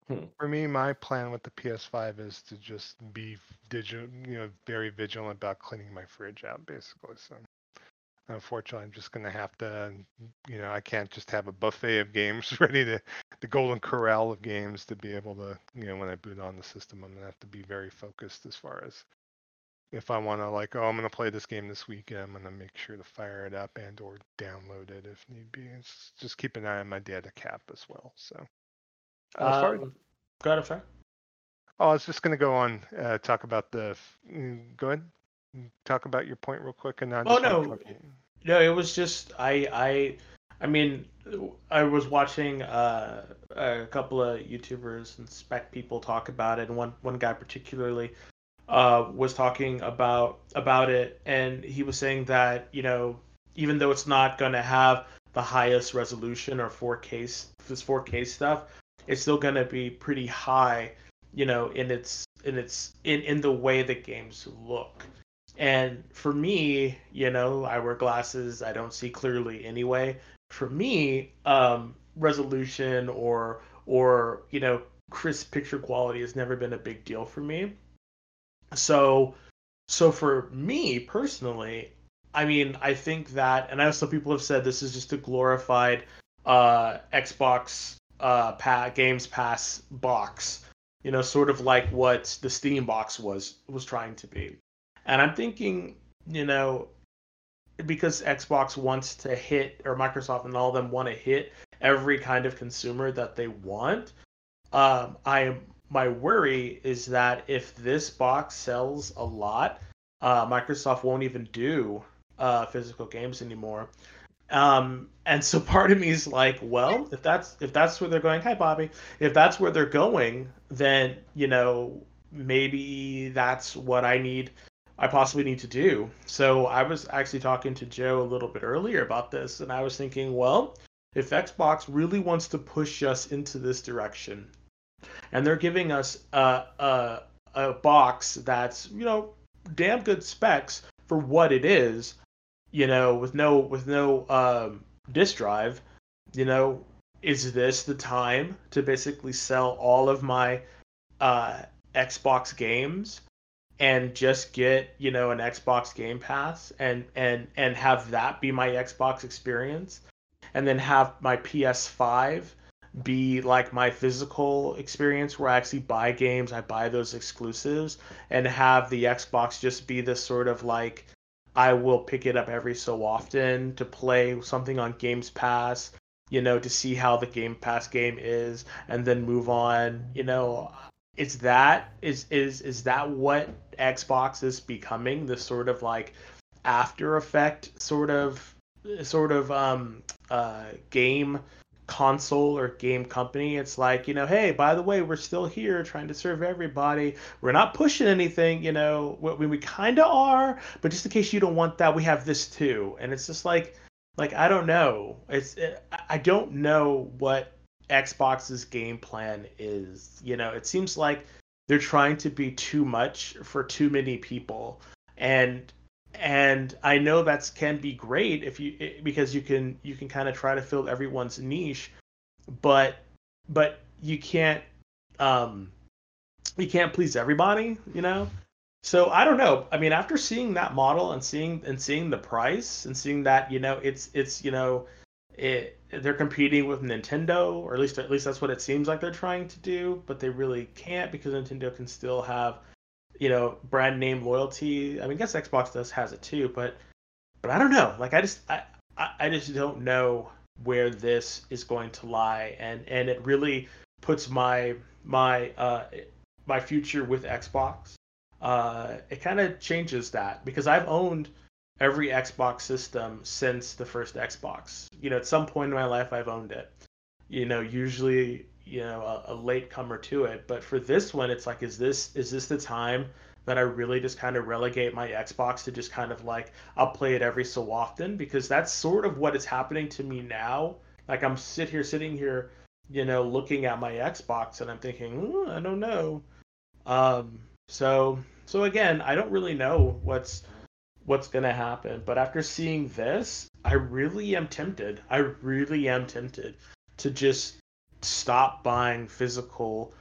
hmm.
For me, my plan with the PS5 is to just be digital, you know, very vigilant about cleaning my fridge out, basically. So, unfortunately, I'm just gonna have to, you know, I can't just have a buffet of games ready to, the golden corral of games to be able to, you know, when I boot on the system, I'm gonna have to be very focused as far as if I want to like, oh, I'm gonna play this game this weekend, I'm gonna make sure to fire it up and or download it if need be. It's just keep an eye on my data cap as well. So. Uh, as far-
Um, go ahead, I'm.
Oh, I was just going to go on, uh, talk about the. mm, Go ahead. Mm, Talk about your point real quick, and then.
Oh, no. No, it was just I I I mean I was watching uh, a couple of YouTubers and spec people talk about it, and one one guy particularly uh, was talking about about it, and he was saying that you know even though it's not going to have the highest resolution or 4K s- this 4K stuff, it's still going to be pretty high, you know, in its in its in in the way the games look. And for me, you know, I wear glasses. I don't see clearly anyway. For me, um, resolution or or you know, crisp picture quality has never been a big deal for me. So, so for me personally, I mean, I think that, and I know some people have said this is just a glorified uh, Xbox uh, pa- Games Pass box. You know, sort of like what the Steam box was was trying to be. And I'm thinking, you know, because Xbox wants to hit, or Microsoft and all of them want to hit every kind of consumer that they want. Um, I my worry is that if this box sells a lot, uh, Microsoft won't even do uh, physical games anymore. Um, and so part of me is like, well, if that's if that's where they're going, hi Bobby, if that's where they're going, then you know maybe that's what I need I possibly need to do. So I was actually talking to Joe a little bit earlier about this, and I was thinking, well, if Xbox really wants to push us into this direction, and they're giving us a a, a box that's you know damn good specs for what it is, you know, with no with no um, disk drive, you know, is this the time to basically sell all of my uh, Xbox games? and just get you know an Xbox Game Pass and and and have that be my Xbox experience, and then have my PS5 be like my physical experience where I actually buy games, I buy those exclusives, and have the Xbox just be this sort of like I will pick it up every so often to play something on Games Pass, you know, to see how the Game Pass game is, and then move on. You know, is that is is is that what Xbox is becoming? This sort of like after effect sort of sort of um uh game console or game company. It's like, you know, hey, by the way, we're still here trying to serve everybody. We're not pushing anything, you know, we, we kind of are, but just in case you don't want that, we have this too. And it's just like, like I don't know. It's it, I don't know what Xbox's game plan is. You know, it seems like they're trying to be too much for too many people. And and I know that can be great if you because you can you can kind of try to fill everyone's niche, but but you can't um you can't please everybody, you know. So I don't know. I mean, after seeing that model and seeing and seeing the price and seeing that you know it's it's you know it they're competing with Nintendo or at least at least that's what it seems like they're trying to do, but they really can't because Nintendo can still have you know, brand name loyalty. I mean, I guess Xbox does has it too, but but I don't know. Like I just I I just don't know where this is going to lie, and and it really puts my my uh my future with Xbox. Uh, it kind of changes that because I've owned every Xbox system since the first Xbox. You know, at some point in my life, I've owned it. You know, usually you know a, a late comer to it but for this one it's like is this is this the time that I really just kind of relegate my Xbox to just kind of like I'll play it every so often because that's sort of what is happening to me now. Like I'm sit here sitting here, you know, looking at my Xbox and I'm thinking, I don't know. Um, so so again, I don't really know what's what's gonna happen. But after seeing this, I really am tempted. I really am tempted to just stop buying physical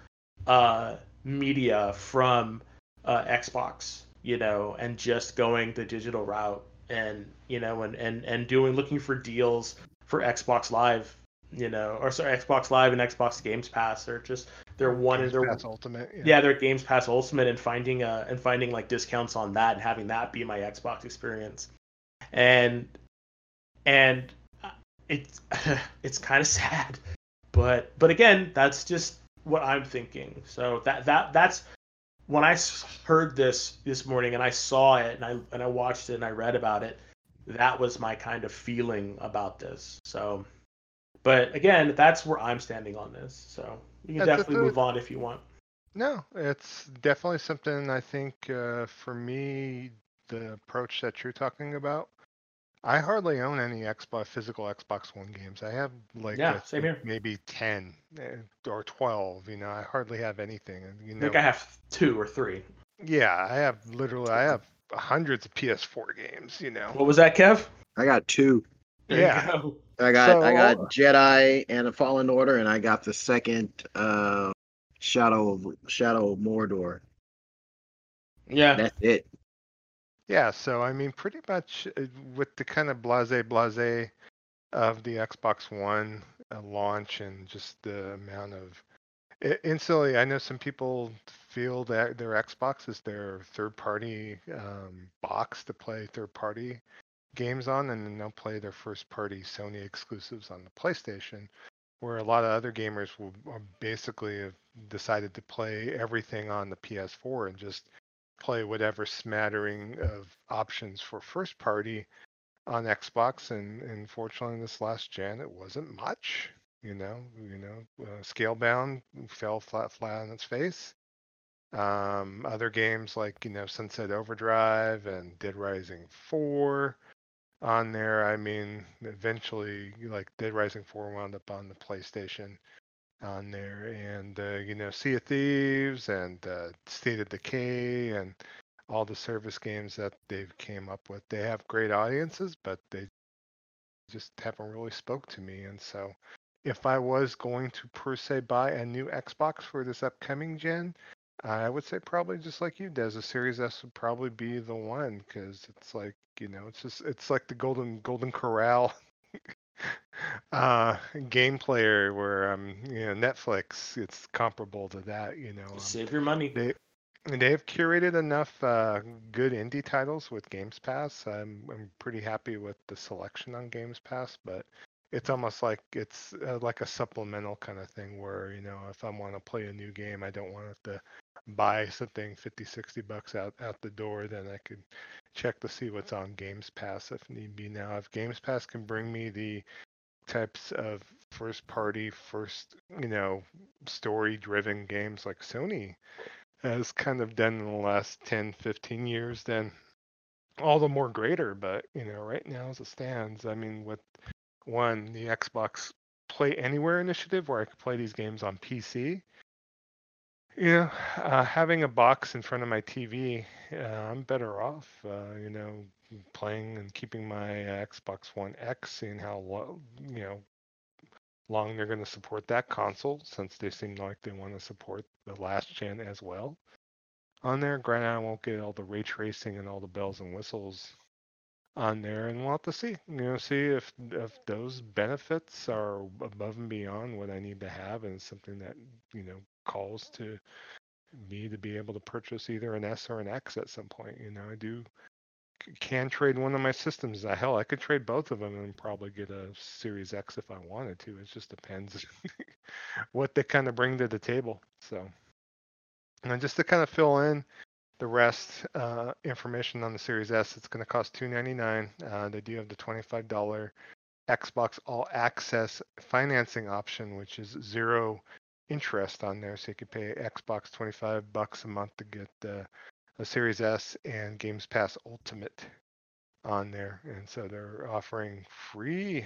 uh, media from uh, Xbox, you know, and just going the digital route and you know and and and doing looking for deals for Xbox Live, you know, or sorry, Xbox Live and Xbox Games Pass, or just they're one
Games
their
Pass Ultimate. Yeah.
yeah, their Games Pass Ultimate and finding uh and finding like discounts on that and having that be my Xbox experience, and and uh, it's it's kind of sad but but again, that's just what I'm thinking. So that that that's when I heard this this morning and I saw it and I and I watched it and I read about it. That was my kind of feeling about this. So, but again, that's where I'm standing on this. So you can
That's
definitely move on if you want.
No, it's definitely something I think uh, for me, the approach that you're talking about. I hardly own any Xbox physical Xbox One games. I have like
Yeah,
I
same here.
maybe ten eh, or twelve. You know, I hardly have anything. and, You
I
know,
think I have two or three.
yeah, I have literally I have hundreds of PS4 games. You know,
What was that, Kev?
I got two.
There
Yeah.
go.
I got I got Jedi and a Fallen Order, and I got the second uh Shadow of Shadow of Mordor.
Yeah.
That's it.
Yeah, so I mean, pretty much uh, with the kind of blase blase of the Xbox One uh, launch and just the amount of instantly, I know some people feel that their Xbox is their third party um, box to play third party games on, and then they'll play their first party Sony exclusives on the PlayStation. Where a lot of other gamers will basically have decided to play everything on the PS4 and just play whatever smattering of options for first party on Xbox, and unfortunately, this last gen it wasn't much. You know, you know, uh, Scalebound fell flat flat on its face. Um, other games like you know Sunset Overdrive and Dead Rising Four on there. I mean, eventually, like Dead Rising Four wound up on the PlayStation on there, and uh, you know, Sea of Thieves and uh, State of Decay and all the service games that they've came up with. They have great audiences, but they just haven't really spoke to me. And so, if I was going to per se buy a new Xbox for this upcoming gen, I would say probably just like you, Des, a Series S would probably be the one because it's like you know, it's just it's like the golden golden corral uh game player where um you know Netflix it's comparable to that you know um,
Save your money.
they they've curated enough uh, good indie titles with Games Pass. I'm I'm pretty happy with the selection on Games Pass, but it's almost like it's uh, like a supplemental kind of thing where you know if I want to play a new game, I don't want to to buy something 50 60 bucks out out the door then I could check to see what's on Games Pass if need be now if Games Pass can bring me the types of first party, first, you know, story driven games like Sony has kind of done in the last 10, 15 years, then all the more greater. But, you know, right now as it stands, I mean, with one, the Xbox Play Anywhere initiative where I could play these games on PC. You know, uh, having a box in front of my TV, uh, I'm better off. Uh, you know, playing and keeping my uh, Xbox One X, seeing how lo- you know long they're going to support that console, since they seem like they want to support the last gen as well. On there, granted, I won't get all the ray tracing and all the bells and whistles on there, and we'll have to see. You know, see if if those benefits are above and beyond what I need to have, and something that you know calls to me to be able to purchase either an S or an X at some point. You know, I do can trade one of my systems. Uh, hell, I could trade both of them and probably get a Series X if I wanted to. It just depends what they kind of bring to the table. So, and just to kind of fill in the rest uh, information on the Series S, it's going to cost two ninety nine. Uh, they do have the twenty five dollar Xbox All Access financing option, which is zero interest on there, so you could pay Xbox twenty five bucks a month to get. Uh, a Series S and Games Pass Ultimate on there. And so they're offering free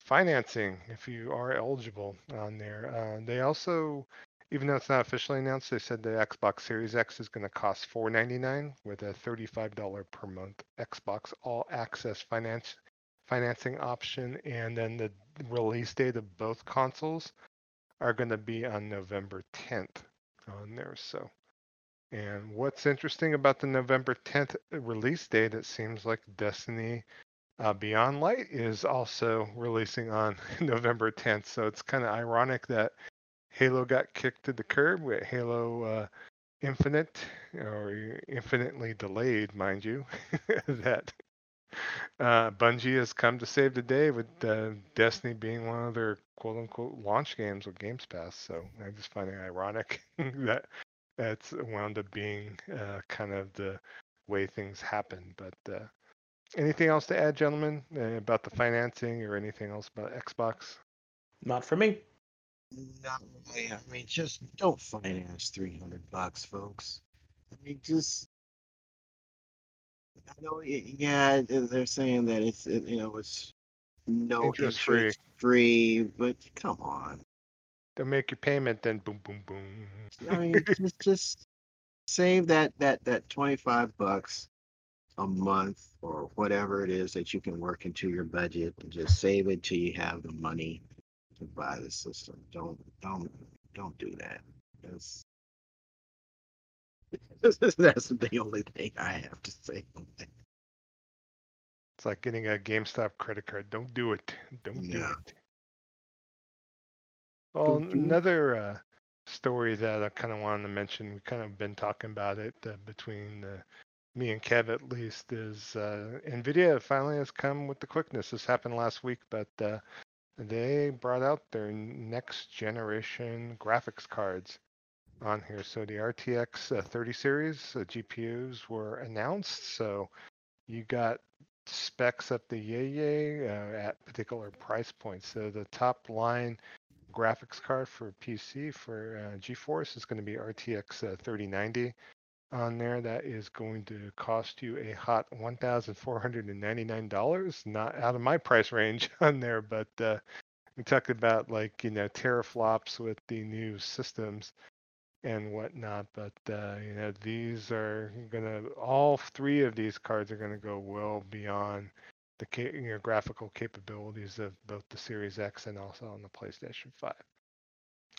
financing if you are eligible on there. Uh, they also, even though it's not officially announced, they said the Xbox Series X is going to cost $4.99 with a $35 per month Xbox All Access finance financing option. And then the release date of both consoles are going to be on November 10th on there. So and what's interesting about the November 10th release date, it seems like Destiny uh, Beyond Light is also releasing on November 10th. So it's kind of ironic that Halo got kicked to the curb with Halo uh, Infinite, or infinitely delayed, mind you, that uh, Bungie has come to save the day with uh, Destiny being one of their quote unquote launch games with Games Pass. So I just find it ironic that that's wound up being uh, kind of the way things happen. But uh, anything else to add, gentlemen, uh, about the financing or anything else about Xbox?
Not for me.
Not really. I mean, just don't finance three hundred bucks, folks. I mean, just. I know, yeah, they're saying that it's you know it's no
Interest free.
free, but come on.
They'll make your payment, then boom, boom, boom.
I mean, just just save that that that twenty five bucks a month or whatever it is that you can work into your budget, and just save it till you have the money to buy the system. Don't don't don't do that. That's that's the only thing I have to say.
It's like getting a GameStop credit card. Don't do it. Don't do it. Well, another uh, story that I kind of wanted to mention, we kind of been talking about it uh, between uh, me and Kev at least, is uh, NVIDIA finally has come with the quickness. This happened last week, but uh, they brought out their next generation graphics cards on here. So the RTX uh, 30 series uh, GPUs were announced. So you got specs up the yay yay uh, at particular price points. So the top line graphics card for PC for uh, GeForce is going to be RTX uh, 3090 on there. That is going to cost you a hot $1,499. Not out of my price range on there, but uh, we talked about like you know teraflops with the new systems and whatnot. But uh, you know these are gonna all three of these cards are gonna go well beyond the ca- graphical capabilities of both the Series X and also on the PlayStation 5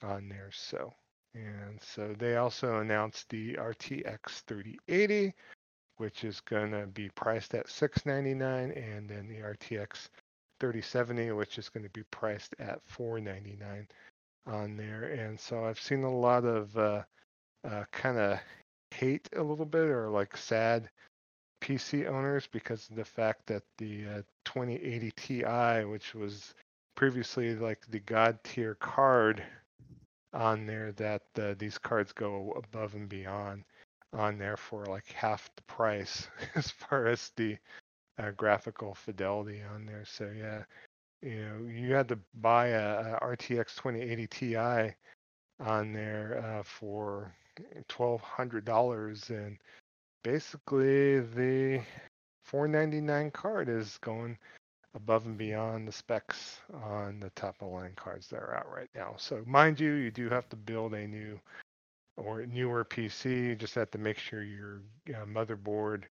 on there. So, and so they also announced the RTX 3080, which is to be priced at 699 and then the RTX 3070, which is going to be priced at 499 on there. And so I've seen a lot of uh, uh, kind of hate a little bit or like sad PC owners because of the fact that the uh, 2080 Ti, which was previously like the god tier card on there, that uh, these cards go above and beyond on there for like half the price as far as the uh, graphical fidelity on there. So yeah, you know, you had to buy a, a RTX 2080 Ti on there uh, for twelve hundred dollars, and basically the 499 card is going above and beyond the specs on the top of the line cards that are out right now. So mind you, you do have to build a new or newer PC. You just have to make sure your uh, motherboard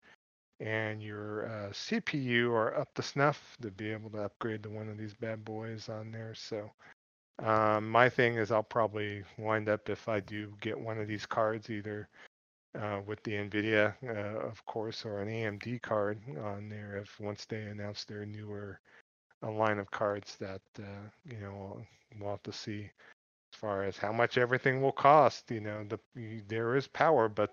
and your uh, CPU are up to snuff to be able to upgrade to one of these bad boys on there. So um, my thing is I'll probably wind up if I do get one of these cards either uh, with the NVIDIA, uh, of course, or an AMD card on there if once they announce their newer a line of cards that uh, you know we'll have to see far as how much everything will cost. You know, the there is power, but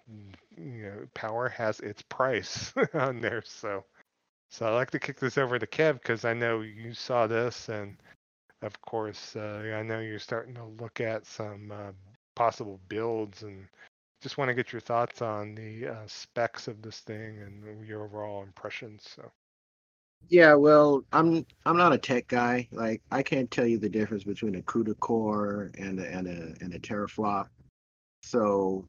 you know, power has its price on there. So, so I'd like to kick this over to Kev because I know you saw this, and of course, uh, I know you're starting to look at some uh, possible builds, and just want to get your thoughts on the uh, specs of this thing and your overall impressions. So.
Yeah, well, I'm I'm not a tech guy. Like I can't tell you the difference between a CUDA core and a, and a and a teraflop. So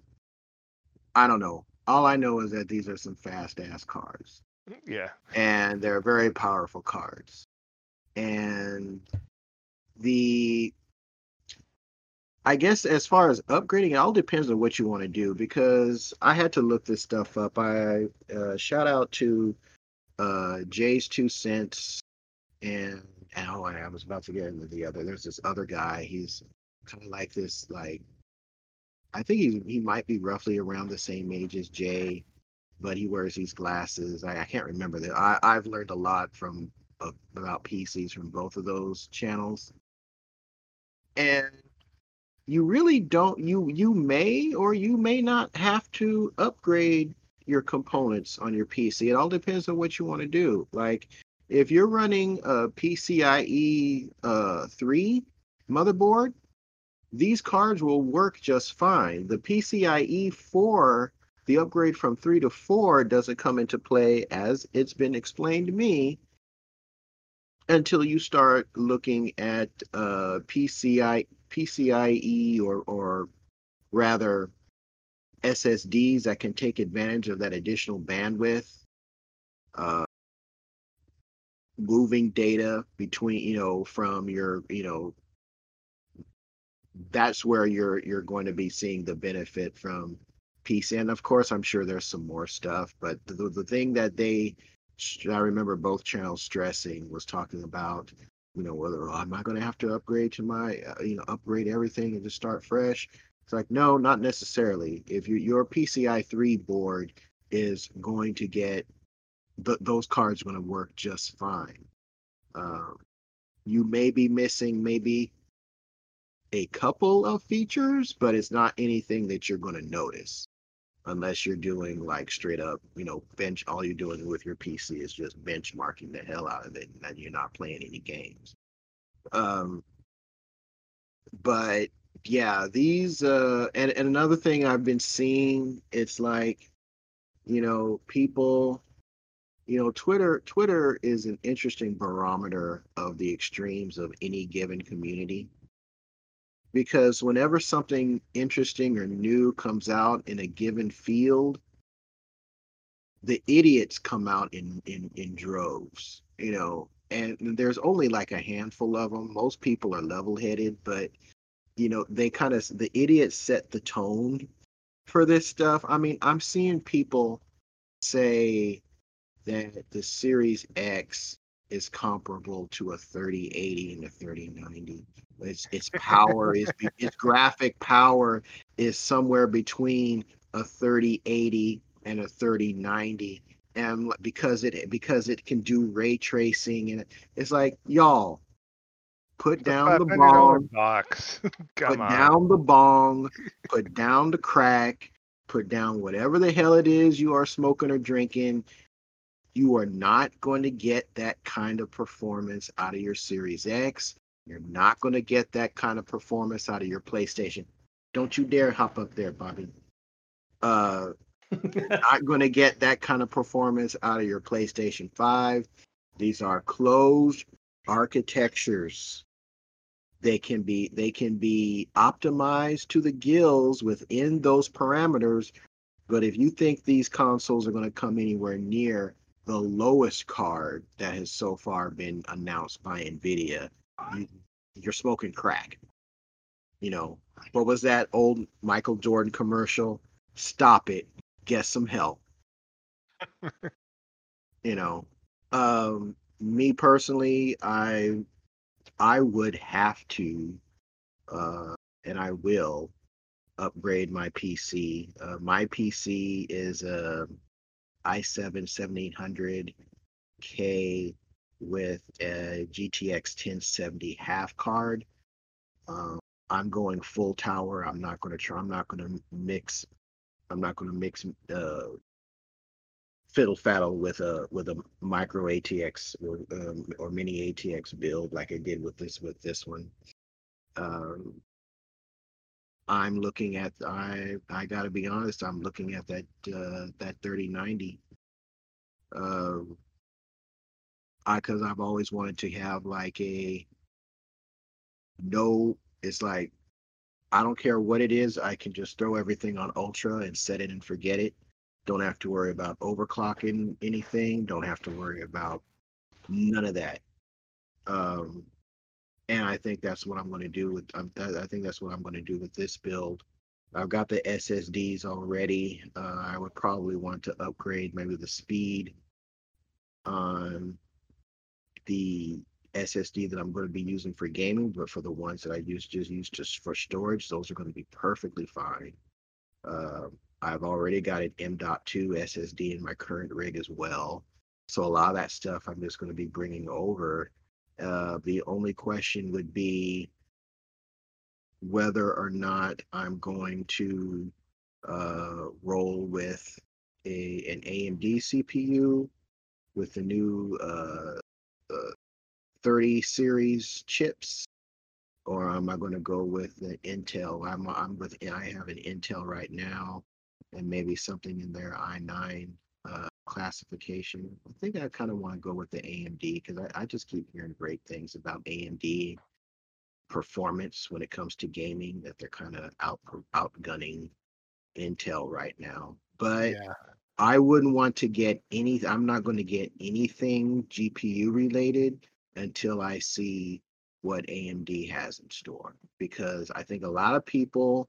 I don't know. All I know is that these are some fast ass cards.
Yeah.
And they're very powerful cards. And the I guess as far as upgrading, it all depends on what you want to do because I had to look this stuff up. I uh, shout out to uh, JayzTwoCents and, oh, I was about to get into the other. There's this other guy. He's kind of like this, like I think he he might be roughly around the same age as Jay, but he wears these glasses. I, I can't remember that. I I've learned a lot from uh, about PCs from both of those channels, and you really don't you you may or you may not have to upgrade your components on your PC. It all depends on what you want to do. Like if you're running a PCIe uh, 3 motherboard, these cards will work just fine. The PCIe 4, the upgrade from 3 to 4 doesn't come into play as it's been explained to me until you start looking at uh, PCI PCIe or or rather SSDs that can take advantage of that additional bandwidth, uh, moving data between you know from your you know that's where you're you're going to be seeing the benefit from PC. And of course, I'm sure there's some more stuff, but the the thing that they I remember both channels stressing was talking about you know whether oh, am I going to have to upgrade to my uh, you know upgrade everything and just start fresh it's like, no, not necessarily. If you, your PCI 3 board is going to get, th- those cards going to work just fine. Um, you may be missing maybe a couple of features, but it's not anything that you're going to notice unless you're doing like straight up, you know, bench. All you're doing with your PC is just benchmarking the hell out of it, and you're not playing any games. Um, but yeah, these uh and, and another thing I've been seeing, it's like, you know, people you know, Twitter Twitter is an interesting barometer of the extremes of any given community. Because whenever something interesting or new comes out in a given field, the idiots come out in in in droves, you know, and there's only like a handful of them. Most people are level-headed, but you know, they kind of the idiots set the tone for this stuff. I mean, I'm seeing people say that the Series X is comparable to a 3080 and a 3090. Its its power is its graphic power is somewhere between a 3080 and a 3090 and because it because it can do ray tracing and it's like y'all put down the bong
box.
put
on.
down the bong, put down the crack, put down whatever the hell it is you are smoking or drinking. You are not going to get that kind of performance out of your Series X. You're not going to get that kind of performance out of your PlayStation. Don't you dare hop up there, Bobby. Uh, not going to get that kind of performance out of your PlayStation 5. These are closed architectures they can be they can be optimized to the gills within those parameters. But if you think these consoles are going to come anywhere near the lowest card that has so far been announced by nvidia you, you're smoking crack. You know what was that old michael jordan commercial? Stop it. Get some help. You know um me personally i i would have to uh and i will upgrade my pc uh, my pc is a i7 7800k with a gtx 1070 half card. Um, i'm going full tower. I'm not going to try i'm not going to mix i'm not going to mix uh fiddle faddle with a with a micro ATX or um, or mini ATX build like I did with this with this one. Um, I'm looking at I I got to be honest. I'm looking at that uh, that 3090. Um, I because I've always wanted to have like a no. It's like I don't care what it is. I can just throw everything on ultra and set it and forget it don't have to worry about overclocking anything. Don't have to worry about none of that. Um, and I think that's what I'm going to do with. Um, I think that's what I'm going to do with this build. I've got the SSDs already. Uh, I would probably want to upgrade maybe the speed on the SSD that I'm going to be using for gaming, but for the ones that I use just use just for storage, those are going to be perfectly fine. Uh, I've already got an M.2 SSD in my current rig as well. So a lot of that stuff I'm just going to be bringing over. Uh, the only question would be whether or not I'm going to uh, roll with a an AMD CPU with the new uh, uh, 30 series chips, or am I going to go with the Intel? I'm I'm with I have an Intel right now and maybe something in their i9 uh, classification. I think I kind of want to go with the AMD because I, I just keep hearing great things about AMD performance when it comes to gaming that they're kind of out outgunning Intel right now. But yeah. I wouldn't want to get any. I'm not going to get anything GPU related until I see what AMD has in store because I think a lot of people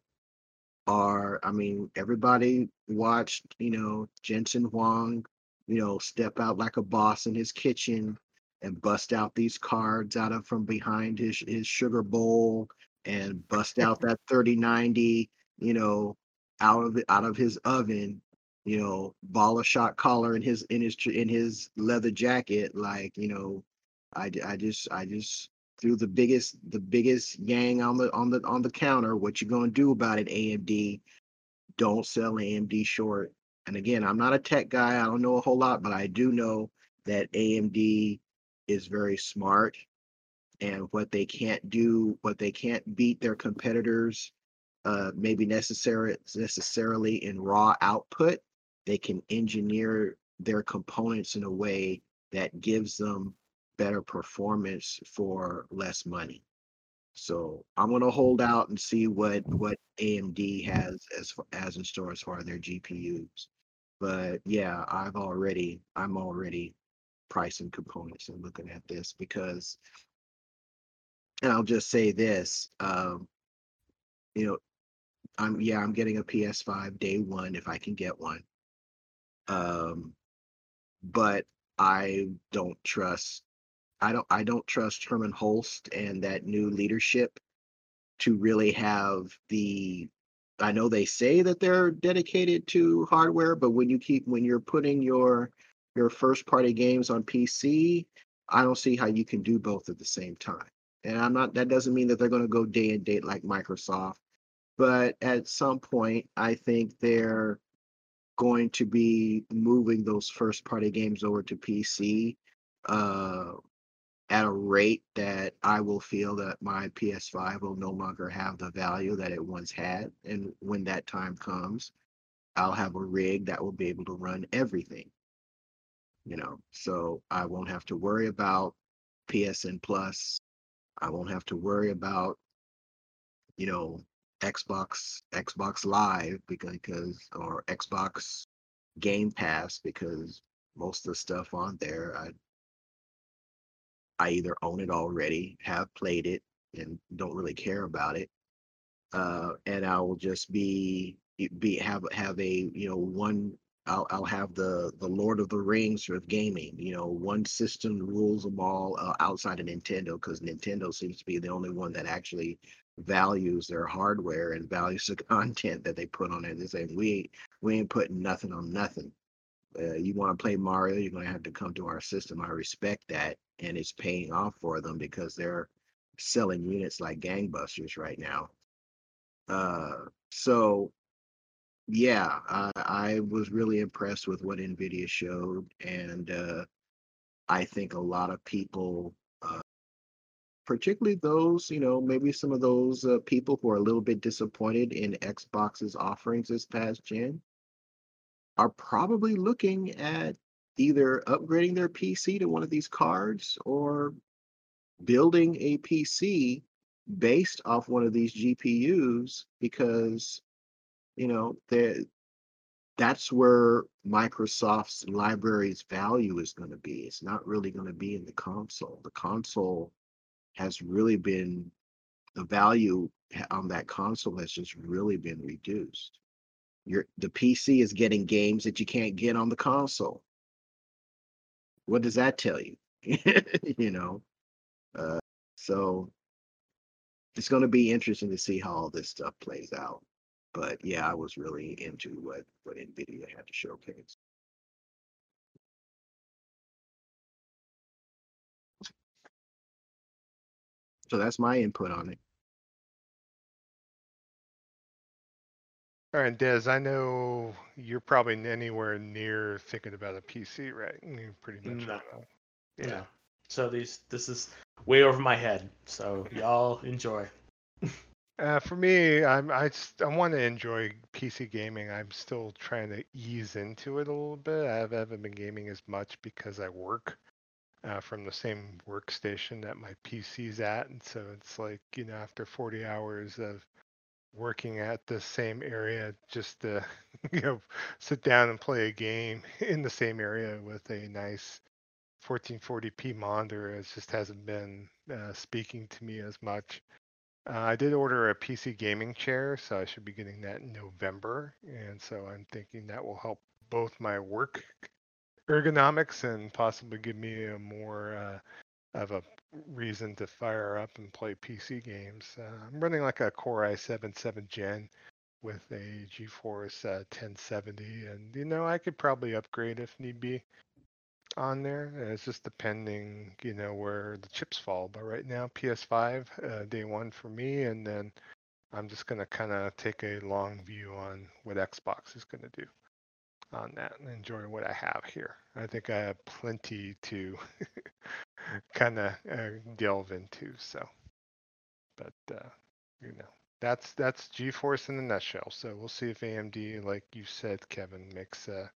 are, I mean, everybody watched, you know, Jensen Huang, you know, step out like a boss in his kitchen and bust out these cards out of from behind his his sugar bowl and bust out that 3090, you know, out of out of his oven, you know, ball of shot collar in his in his in his leather jacket, like, you know, I I just I just threw the biggest the biggest yang on the on the on the counter. What you gonna do about it, AMD? Don't sell AMD short. And again, I'm not a tech guy. I don't know a whole lot, but I do know that AMD is very smart and what they can't do, what they can't beat their competitors, uh, maybe necessary necessarily in raw output, they can engineer their components in a way that gives them better performance for less money. So I'm gonna hold out and see what what AMD has as as in store as far as their GPUs. But yeah, I've already I'm already pricing components and looking at this because and I'll just say this, um, you know, I'm yeah, I'm getting a PS5 day one if I can get one. Um, but I don't trust I don't I don't trust Hermen Hulst and that new leadership to really have the I know they say that they're dedicated to hardware, but when you keep when you're putting your your first party games on PC, I don't see how you can do both at the same time. And I'm not that doesn't mean that they're going to go day and date like Microsoft, but at some point I think they're going to be moving those first party games over to PC uh, at a rate that I will feel that my PS5 will no longer have the value that it once had. And when that time comes, I'll have a rig that will be able to run everything. You know, so I won't have to worry about PSN Plus. I won't have to worry about, you know, Xbox Xbox Live because, because or Xbox Game Pass because most of the stuff on there I I either own it already, have played it, and don't really care about it, uh, and I will just be be have have a you know one I'll I'll have the the Lord of the Rings sort of gaming. You know, one system rules them all uh, outside of Nintendo because Nintendo seems to be the only one that actually values their hardware and values the content that they put on it. They say we we ain't putting nothing on nothing. Uh, you want to play Mario, you're going to have to come to our system. I respect that, and it's paying off for them because they're selling units like gangbusters right now. Uh, so yeah, I, I was really impressed with what NVIDIA showed, and uh, I think a lot of people, uh, particularly those, you know, maybe some of those uh, people who are a little bit disappointed in Xbox's offerings this past gen, are probably looking at either upgrading their PC to one of these cards or building a PC based off one of these GPUs because you know that's where Microsoft's library's value is going to be. It's not really going to be in the console. The console has really been the value on that console has just really been reduced. Your the PC is getting games that you can't get on the console. What does that tell you? you know, uh, so it's going to be interesting to see how all this stuff plays out. But yeah, I was really into what what Nvidia had to showcase. So that's my input on it.
All right, Des, I know you're probably anywhere near thinking about a PC, right? You pretty much.
No.
Yeah.
So these this is way over my head. So y'all enjoy.
Uh, for me, I'm I I want to enjoy PC gaming. I'm still trying to ease into it a little bit. I have- haven't been gaming as much because I work uh, from the same workstation that my PC's at, and so it's like you know after 40 hours of working at the same area, just to you know sit down and play a game in the same area with a nice 1440p monitor, it just hasn't been uh, speaking to me as much. Uh, I did order a PC gaming chair, so I should be getting that in November. And so I'm thinking that will help both my work ergonomics and possibly give me a more uh, of a reason to fire up and play PC games. Uh, I'm running like a Core i7 7 Gen with a GeForce uh, 1070, and you know I could probably upgrade if need be on there. It's just depending, you know, where the chips fall. But right now, PS5, uh, day one for me, and then I'm just gonna kind of take a long view on what Xbox is gonna do on that and enjoy what I have here. I think I have plenty to kind of uh, delve into. So, but uh, you know, that's that's GeForce in a nutshell. So we'll see if AMD, like you said, Kevin, makes a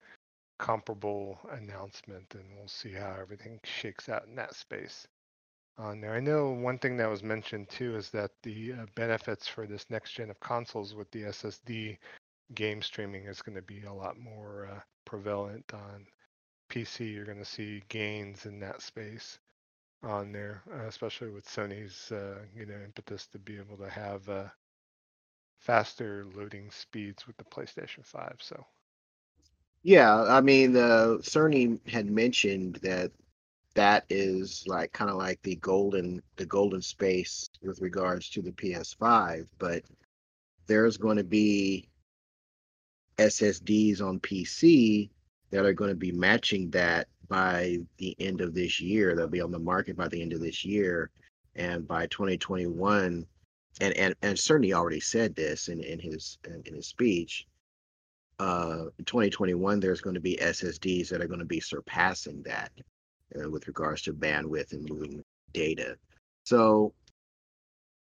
comparable announcement, and we'll see how everything shakes out in that space. On there, I know one thing that was mentioned too is that the uh, benefits for this next gen of consoles with the SSD game streaming is going to be a lot more uh, prevalent on PC. You're going to see gains in that space on there, uh, especially with Sony's uh, you know impetus to be able to have uh, faster loading speeds with the PlayStation 5. So
Yeah, I mean, uh, Cerny had mentioned that that is like kind of like the golden the golden space with regards to the PS5, but there's going to be SSDs on PC that are going to be matching that by the end of this year. They'll be on the market by the end of this year, and by 2021, and and and certainly already said this in in his in his speech uh, in 2021, there's going to be SSDs that are going to be surpassing that uh, with regards to bandwidth and moving data. So,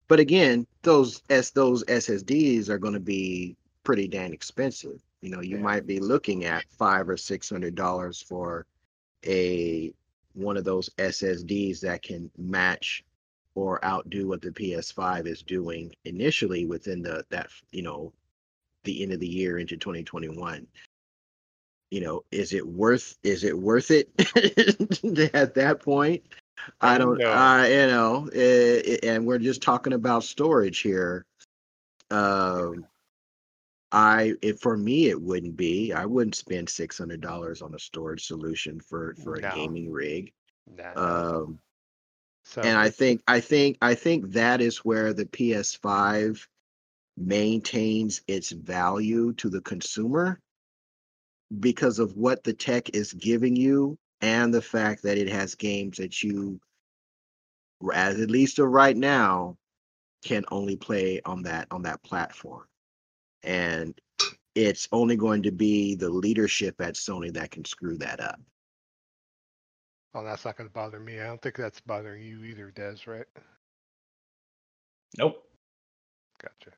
but again, those S those SSDs are going to be pretty dang expensive. You know, you
Yeah.
might be looking at five or six hundred dollars for a one of those SSDs that can match or outdo what the PS5 is doing initially within the that you know the end of the year into 2021 you know is it worth is it worth it at that point i don't
No.
uh, you know eh, eh, and we're just talking about storage here um i if for me it wouldn't be i wouldn't spend $600 on a storage solution for for a
No.
gaming rig
Nah,
um
so
and I think I think I think that is where the PS5 maintains its value to the consumer because of what the tech is giving you and the fact that it has games that you as at least of right now can only play on that on that platform. And it's only going to be the leadership at Sony that can screw that up.
well, that's not going to bother me. I don't think that's bothering you either, Des. Right?
Nope.
Gotcha.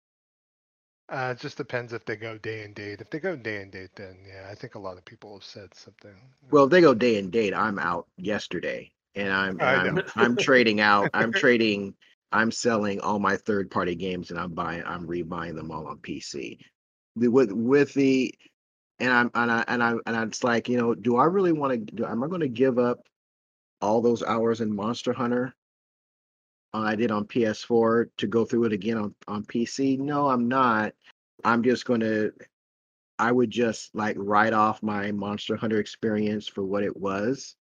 Uh, it just depends if they go day and date. If they go day and date, then yeah, I think a lot of people have said something.
Well, if they go day and date, I'm out yesterday, and I'm
I
I'm. I'm trading out. I'm trading. I'm selling all my third party games, and I'm buying. I'm rebuying them all on PC. With with the, and I'm and I and I and it's like you know, do I really want to? Do am I going to give up all those hours in Monster Hunter? I did on PS4 to go through it again on on PC. No, I'm not. I'm just going to I would just like write off my Monster Hunter experience for what it was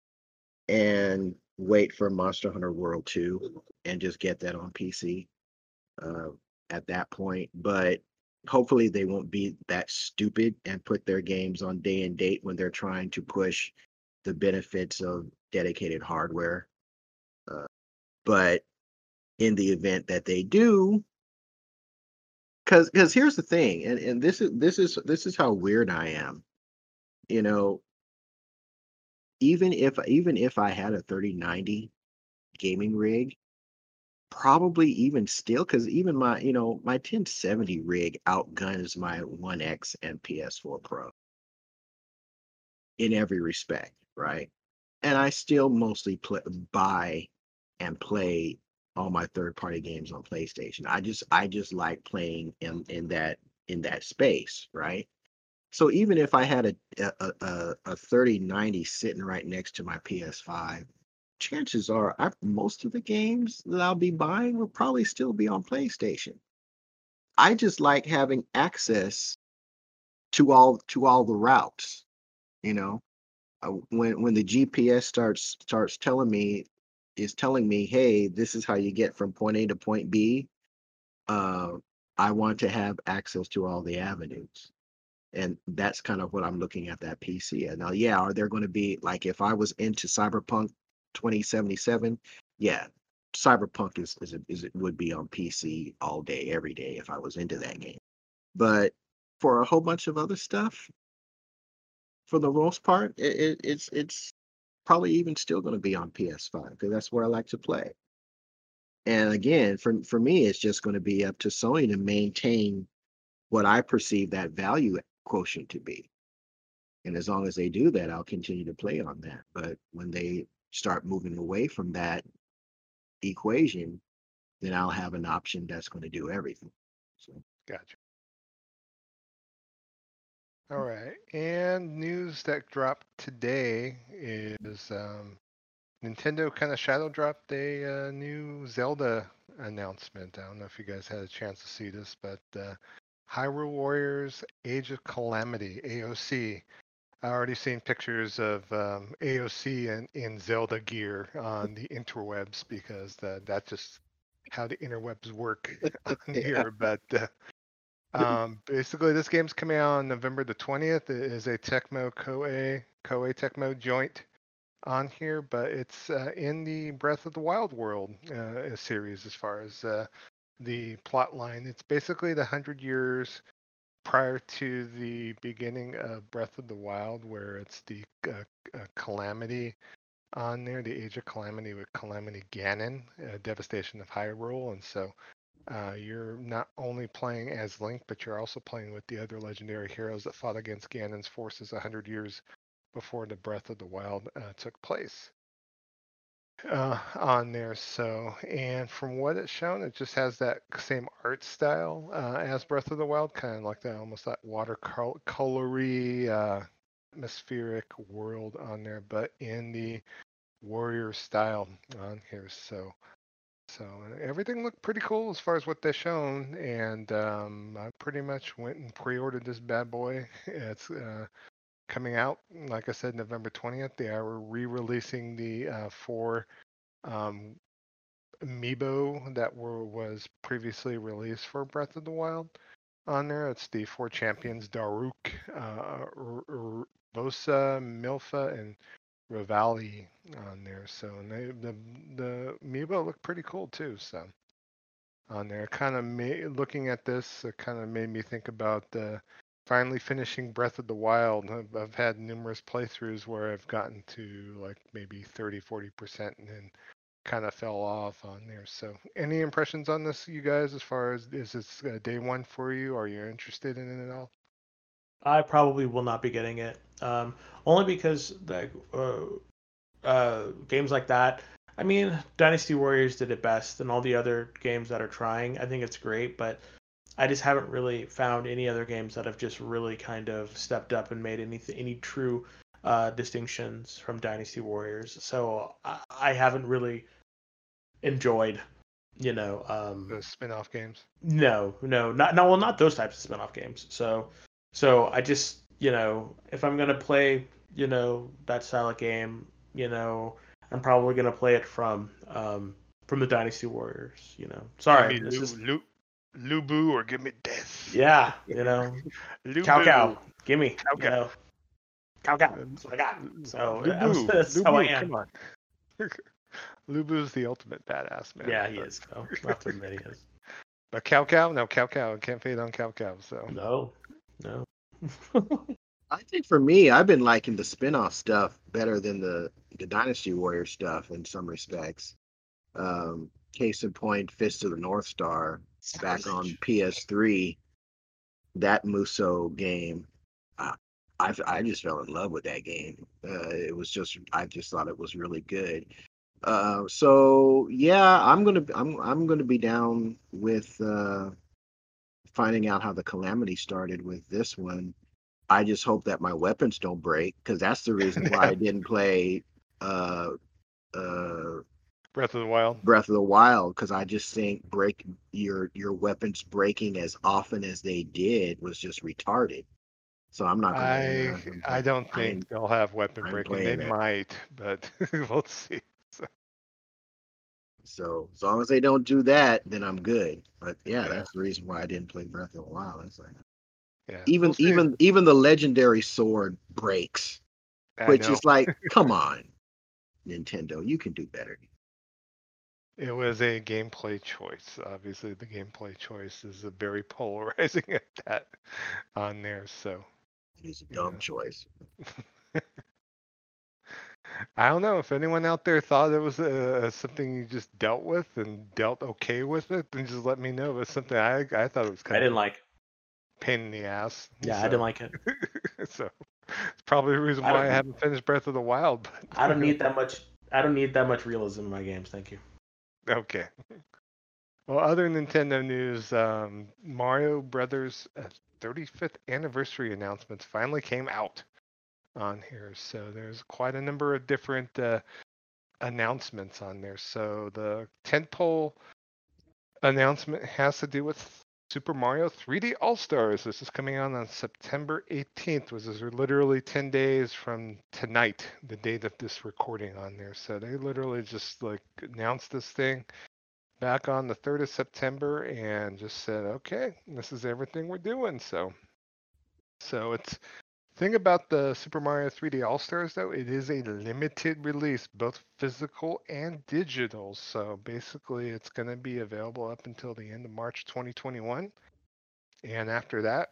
and wait for Monster Hunter World 2 and just get that on PC uh, at that point. But hopefully they won't be that stupid and put their games on day and date when they're trying to push the benefits of dedicated hardware. Uh, but in the event that they do, because because here's the thing and and this is this is this is how weird i am you know even if even if i had a 3090 gaming rig probably even still because even my you know my 1070 rig outguns my 1x and ps4 pro in every respect right and i still mostly play, buy and play all my third party games on PlayStation. I just I just like playing in in that in that space, right? So even if I had a a a, a 3090 sitting right next to my PS5, chances are I, most of the games that I'll be buying will probably still be on PlayStation. I just like having access to all to all the routes, you know. Uh, when when the GPS starts starts telling me is telling me, hey, this is how you get from point A to point B. Uh, I want to have access to all the avenues. And that's kind of what I'm looking at that PC. And now, yeah, are there going to be like if I was into Cyberpunk 2077? Yeah, Cyberpunk is is, is it would be on PC all day, every day if I was into that game. But for a whole bunch of other stuff, for the most part, it, it, it's it's probably even still going to be on PS5 because that's where I like to play. And again, for for me, it's just going to be up to Sony to maintain what I perceive that value quotient to be. And as long as they do that, I'll continue to play on that. But when they start moving away from that equation, then I'll have an option that's going to do everything. So
Gotcha. All right. And news that dropped today is um, Nintendo kind of shadow dropped a uh, new Zelda announcement. I don't know if you guys had a chance to see this, but uh, Hyrule Warriors Age of Calamity, AOC. I already seen pictures of um, AOC in, in Zelda gear on the interwebs because uh, that's just how the interwebs work on
Yeah.
here. But uh, um, basically, this game's coming out on November the 20th. It is a Tecmo Koei Koei Tecmo joint on here, but it's uh, in the Breath of the Wild world uh, series as far as uh, the plot line. It's basically the hundred years prior to the beginning of Breath of the Wild, where it's the uh, uh, Calamity on there, the Age of Calamity with Calamity Ganon, uh, devastation of Hyrule, and so uh, you're not only playing as Link, but you're also playing with the other legendary heroes that fought against Ganon's forces a hundred years before the Breath of the Wild uh, took place. Uh, on there. So, and from what it's shown, it just has that same art style uh, as Breath of the Wild, kind of like that, almost that watercolory, uh, atmospheric world on there, but in the warrior style on here. So, so everything looked pretty cool as far as what they've shown, and um, I pretty much went and pre-ordered this bad boy. It's uh, coming out, like I said, November 20th. They are re-releasing the uh, four um, amiibo that were was previously released for Breath of the Wild on there. It's the four champions: Daruk, uh, Mipha, and Revali on there. So they, the the amiibo look pretty cool too. So on there, kind of looking at this, it kind of made me think about the finally finishing Breath of the Wild. I've, I've, had numerous playthroughs where I've gotten to like maybe 30, 40 percent, and then kind of fell off on there. So, any impressions on this, you guys, as far as is this day one for you? Are you interested in it at all?
I probably will not be getting it. Um, only because the uh, uh, games like that. I mean, Dynasty Warriors did it best, and all the other games that are trying, I think it's great. But I just haven't really found any other games that have just really kind of stepped up and made any any true uh, distinctions from Dynasty Warriors. So I, I haven't really enjoyed, you know, um,
the spin-off games.
No, no, not no, well, not those types of spin-off games. So, so I just, you know, if I'm gonna play, you know, that style of game, you know, I'm probably gonna play it from, um, from the Dynasty Warriors. You know, sorry,
this Lu, is Lu, Lubu or give me death.
Yeah, you know, Cao Cao, give me, Cao Cao. Know, Cao Cao. That's what I got. So Lubu, that's Lubu, how I am. Come on.
Lubu's the ultimate badass man.
Yeah, he is. Oh, not to admit he is.
But Cao Cao, no Cao Cao, can't fade on Cao Cao. So
no, no.
I think for me, I've been liking the spin-off stuff better than the the Dynasty Warrior stuff in some respects. Um, case in point, Fist of the North Star back on PS3. That Musou game, I, I, I just fell in love with that game. Uh, it was just I just thought it was really good. Uh, so yeah, I'm gonna I'm I'm gonna be down with uh, finding out how the calamity started with this one. I just hope that my weapons don't break because that's the reason why I didn't play uh, uh,
Breath of the Wild.
Breath of the Wild because I just think break your your weapons breaking as often as they did was just retarded. So I'm not.
I uh, I don't think I'm, they'll have weapon I'm breaking. They it. might, but we'll see.
So as long as they don't do that, then I'm good. But yeah, yeah. that's the reason why I didn't play Breath of the Wild. It's like yeah. even we'll even even the legendary sword breaks, I which know. is like, come on, Nintendo, you can do better.
It was a gameplay choice. Obviously, the gameplay choice is a very polarizing at that on there. So
it's a dumb choice.
I don't know if anyone out there thought it was uh, something you just dealt with and dealt okay with it. Then just let me know. It was something I I thought it was kind of
I didn't like.
Pain in the ass.
Yeah, so. I didn't like it.
so it's probably the reason why I, I, haven't finished Breath of the Wild.
But, I don't need that much. I don't need that much realism in my games. Thank you.
Okay. Well, other Nintendo news, um, Mario Brothers 35th uh, anniversary announcements finally came out on here. So there's quite a number of different uh, announcements on there. So the tentpole announcement has to do with Super Mario 3D All Stars. This is coming out on September 18th, which is literally 10 days from tonight, the date of this recording on there. So they literally just like announced this thing back on the 3rd of September and just said, okay, this is everything we're doing. So, so it's Thing about the Super Mario 3D All Stars though, it is a limited release, both physical and digital. So basically, it's going to be available up until the end of March 2021, and after that,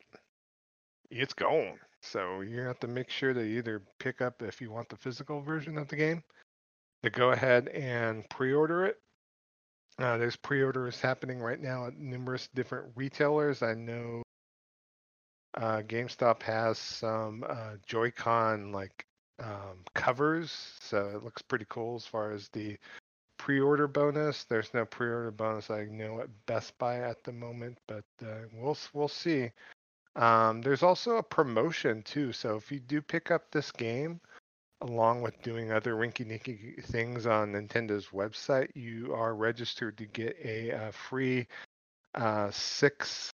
it's gone. So you have to make sure to either pick up if you want the physical version of the game, to go ahead and pre-order it. Uh, there's pre-orders happening right now at numerous different retailers. I know uh, GameStop has some uh, Joy-Con like um, covers, so it looks pretty cool as far as the pre-order bonus. There's no pre-order bonus I know at Best Buy at the moment, but uh, we'll we'll see. Um, there's also a promotion too, so if you do pick up this game, along with doing other rinky-dinky things on Nintendo's website, you are registered to get a, a free uh, six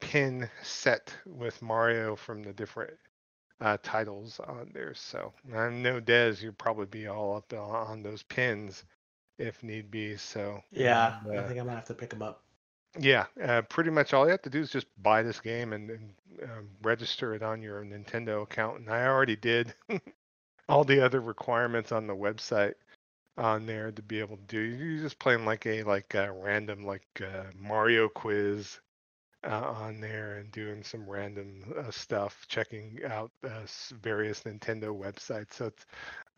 pin set with Mario from the different uh, titles on there. So I know Des, you'll probably be all up on those pins if need be. So
Yeah,
and,
I
uh,
think I'm gonna have to pick them up.
yeah, uh, pretty much all you have to do is just buy this game and, and um, register it on your Nintendo account. And I already did all the other requirements on the website on there to be able to do. You're just playing like a like a random like uh, Mario quiz uh, on there and doing some random uh, stuff, checking out uh, various Nintendo websites. So it's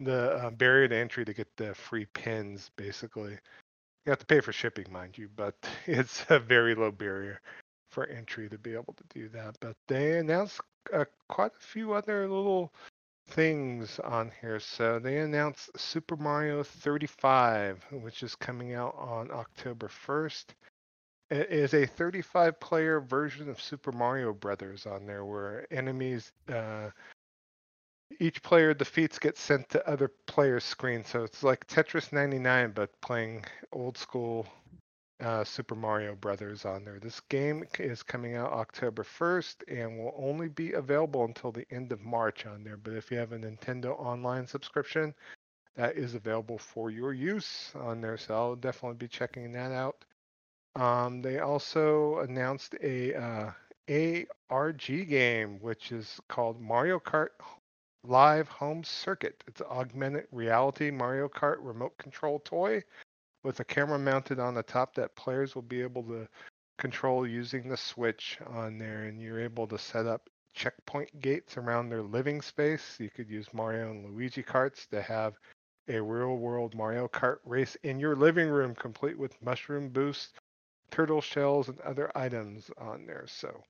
the uh, barrier to entry to get the free pins basically. You have to pay for shipping, mind you, but it's a very low barrier for entry to be able to do that. But they announced uh, quite a few other little things on here. So they announced Super Mario 35, which is coming out on October 1st. It is a 35 player version of Super Mario Brothers on there where enemies uh, each player defeats gets sent to other players' screens. So it's like Tetris 99, but playing old school uh, Super Mario Brothers on there. This game is coming out October 1st and will only be available until the end of March on there. But if you have a Nintendo Online subscription, that is available for your use on there. So I'll definitely be checking that out. Um, they also announced a uh, ARG game, which is called Mario Kart Live Home Circuit. It's an augmented reality Mario Kart remote control toy with a camera mounted on the top that players will be able to control using the switch on there. And you're able to set up checkpoint gates around their living space. You could use Mario and Luigi carts to have a real world Mario Kart race in your living room, complete with mushroom boost, turtle shells, and other items on there. So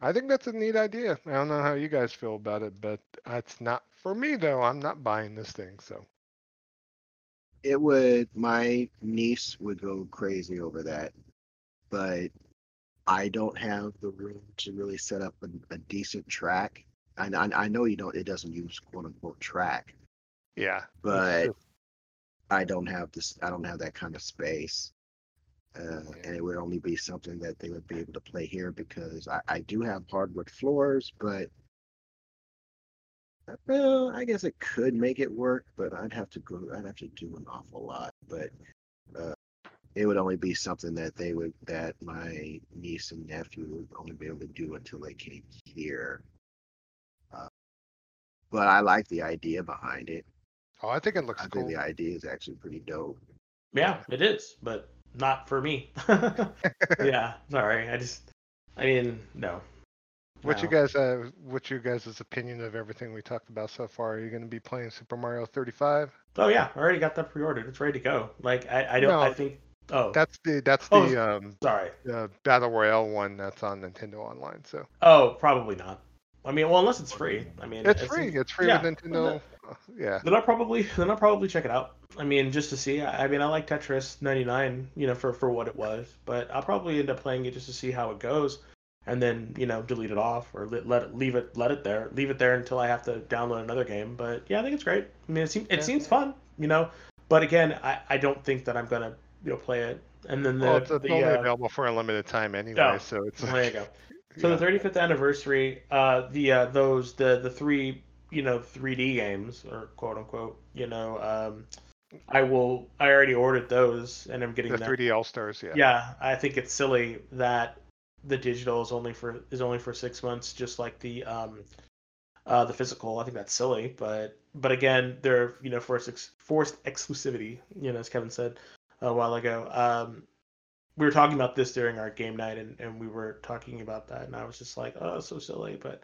I think that's a neat idea. I don't know how you guys feel about it, but it's not for me though. I'm not buying this thing. So
It would. My niece would go crazy over that, but I don't have the room to really set up a, a decent track. And I, I know you don't. It doesn't use quote unquote track,
yeah,
but I don't have this. I don't have that kind of space. Uh,
Yeah.
and it would only be something that they would be able to play here because I, I do have hardwood floors, but uh, well, I guess it could make it work, but I'd have to go. I'd have to do an awful lot. But uh, it would only be something that they would that my niece and nephew would only be able to do until they came here. Uh, but I like the idea behind it.
oh, I think it looks
I
cool.
think the idea is actually pretty dope.
Yeah, it is, but not for me. yeah, sorry. I just, I mean, no.
What you guys, uh, what's your guys' opinion of everything we talked about so far? Are you going to be playing Super Mario 35?
Oh yeah, I already got that pre-ordered. It's ready to go. Like I, I don't. I think. Oh,
That's the that's
Oh,
the um
sorry.
the battle royale one that's on Nintendo Online. So
Oh, probably not. I mean, well, unless it's free. I mean,
it's
it
free. It's free
yeah,
with Nintendo. Yeah,
Then I'll probably then I'll probably check it out. I mean, just to see. I I mean, I like Tetris 99, you know, for for what it was, but I'll probably end up playing it just to see how it goes, and then you know delete it off or let, let it leave it let it there leave it there until I have to download another game. But yeah, I think it's great. I mean, it seems it
Yeah.
seems fun, you know. But again, I, I don't think that I'm gonna you know play it. And then the,
well, it's, it's
the
only
uh,
available for a limited time anyway.
Oh,
so it's
well, there you go. So
yeah.
the 35th anniversary, uh, the uh, those the the three you know 3D games or quote unquote, you know, um, I will. I already ordered those and I'm getting
the
them.
3D All Stars. Yeah.
Yeah, I think it's silly that the digital is only for is only for six months, just like the um, uh, the physical. I think that's silly, but but again, they're you know forced ex- forced exclusivity. You know, as Kevin said a while ago. Um, we were talking about this during our game night, and, and we were talking about that, and I was just like, oh, so silly, but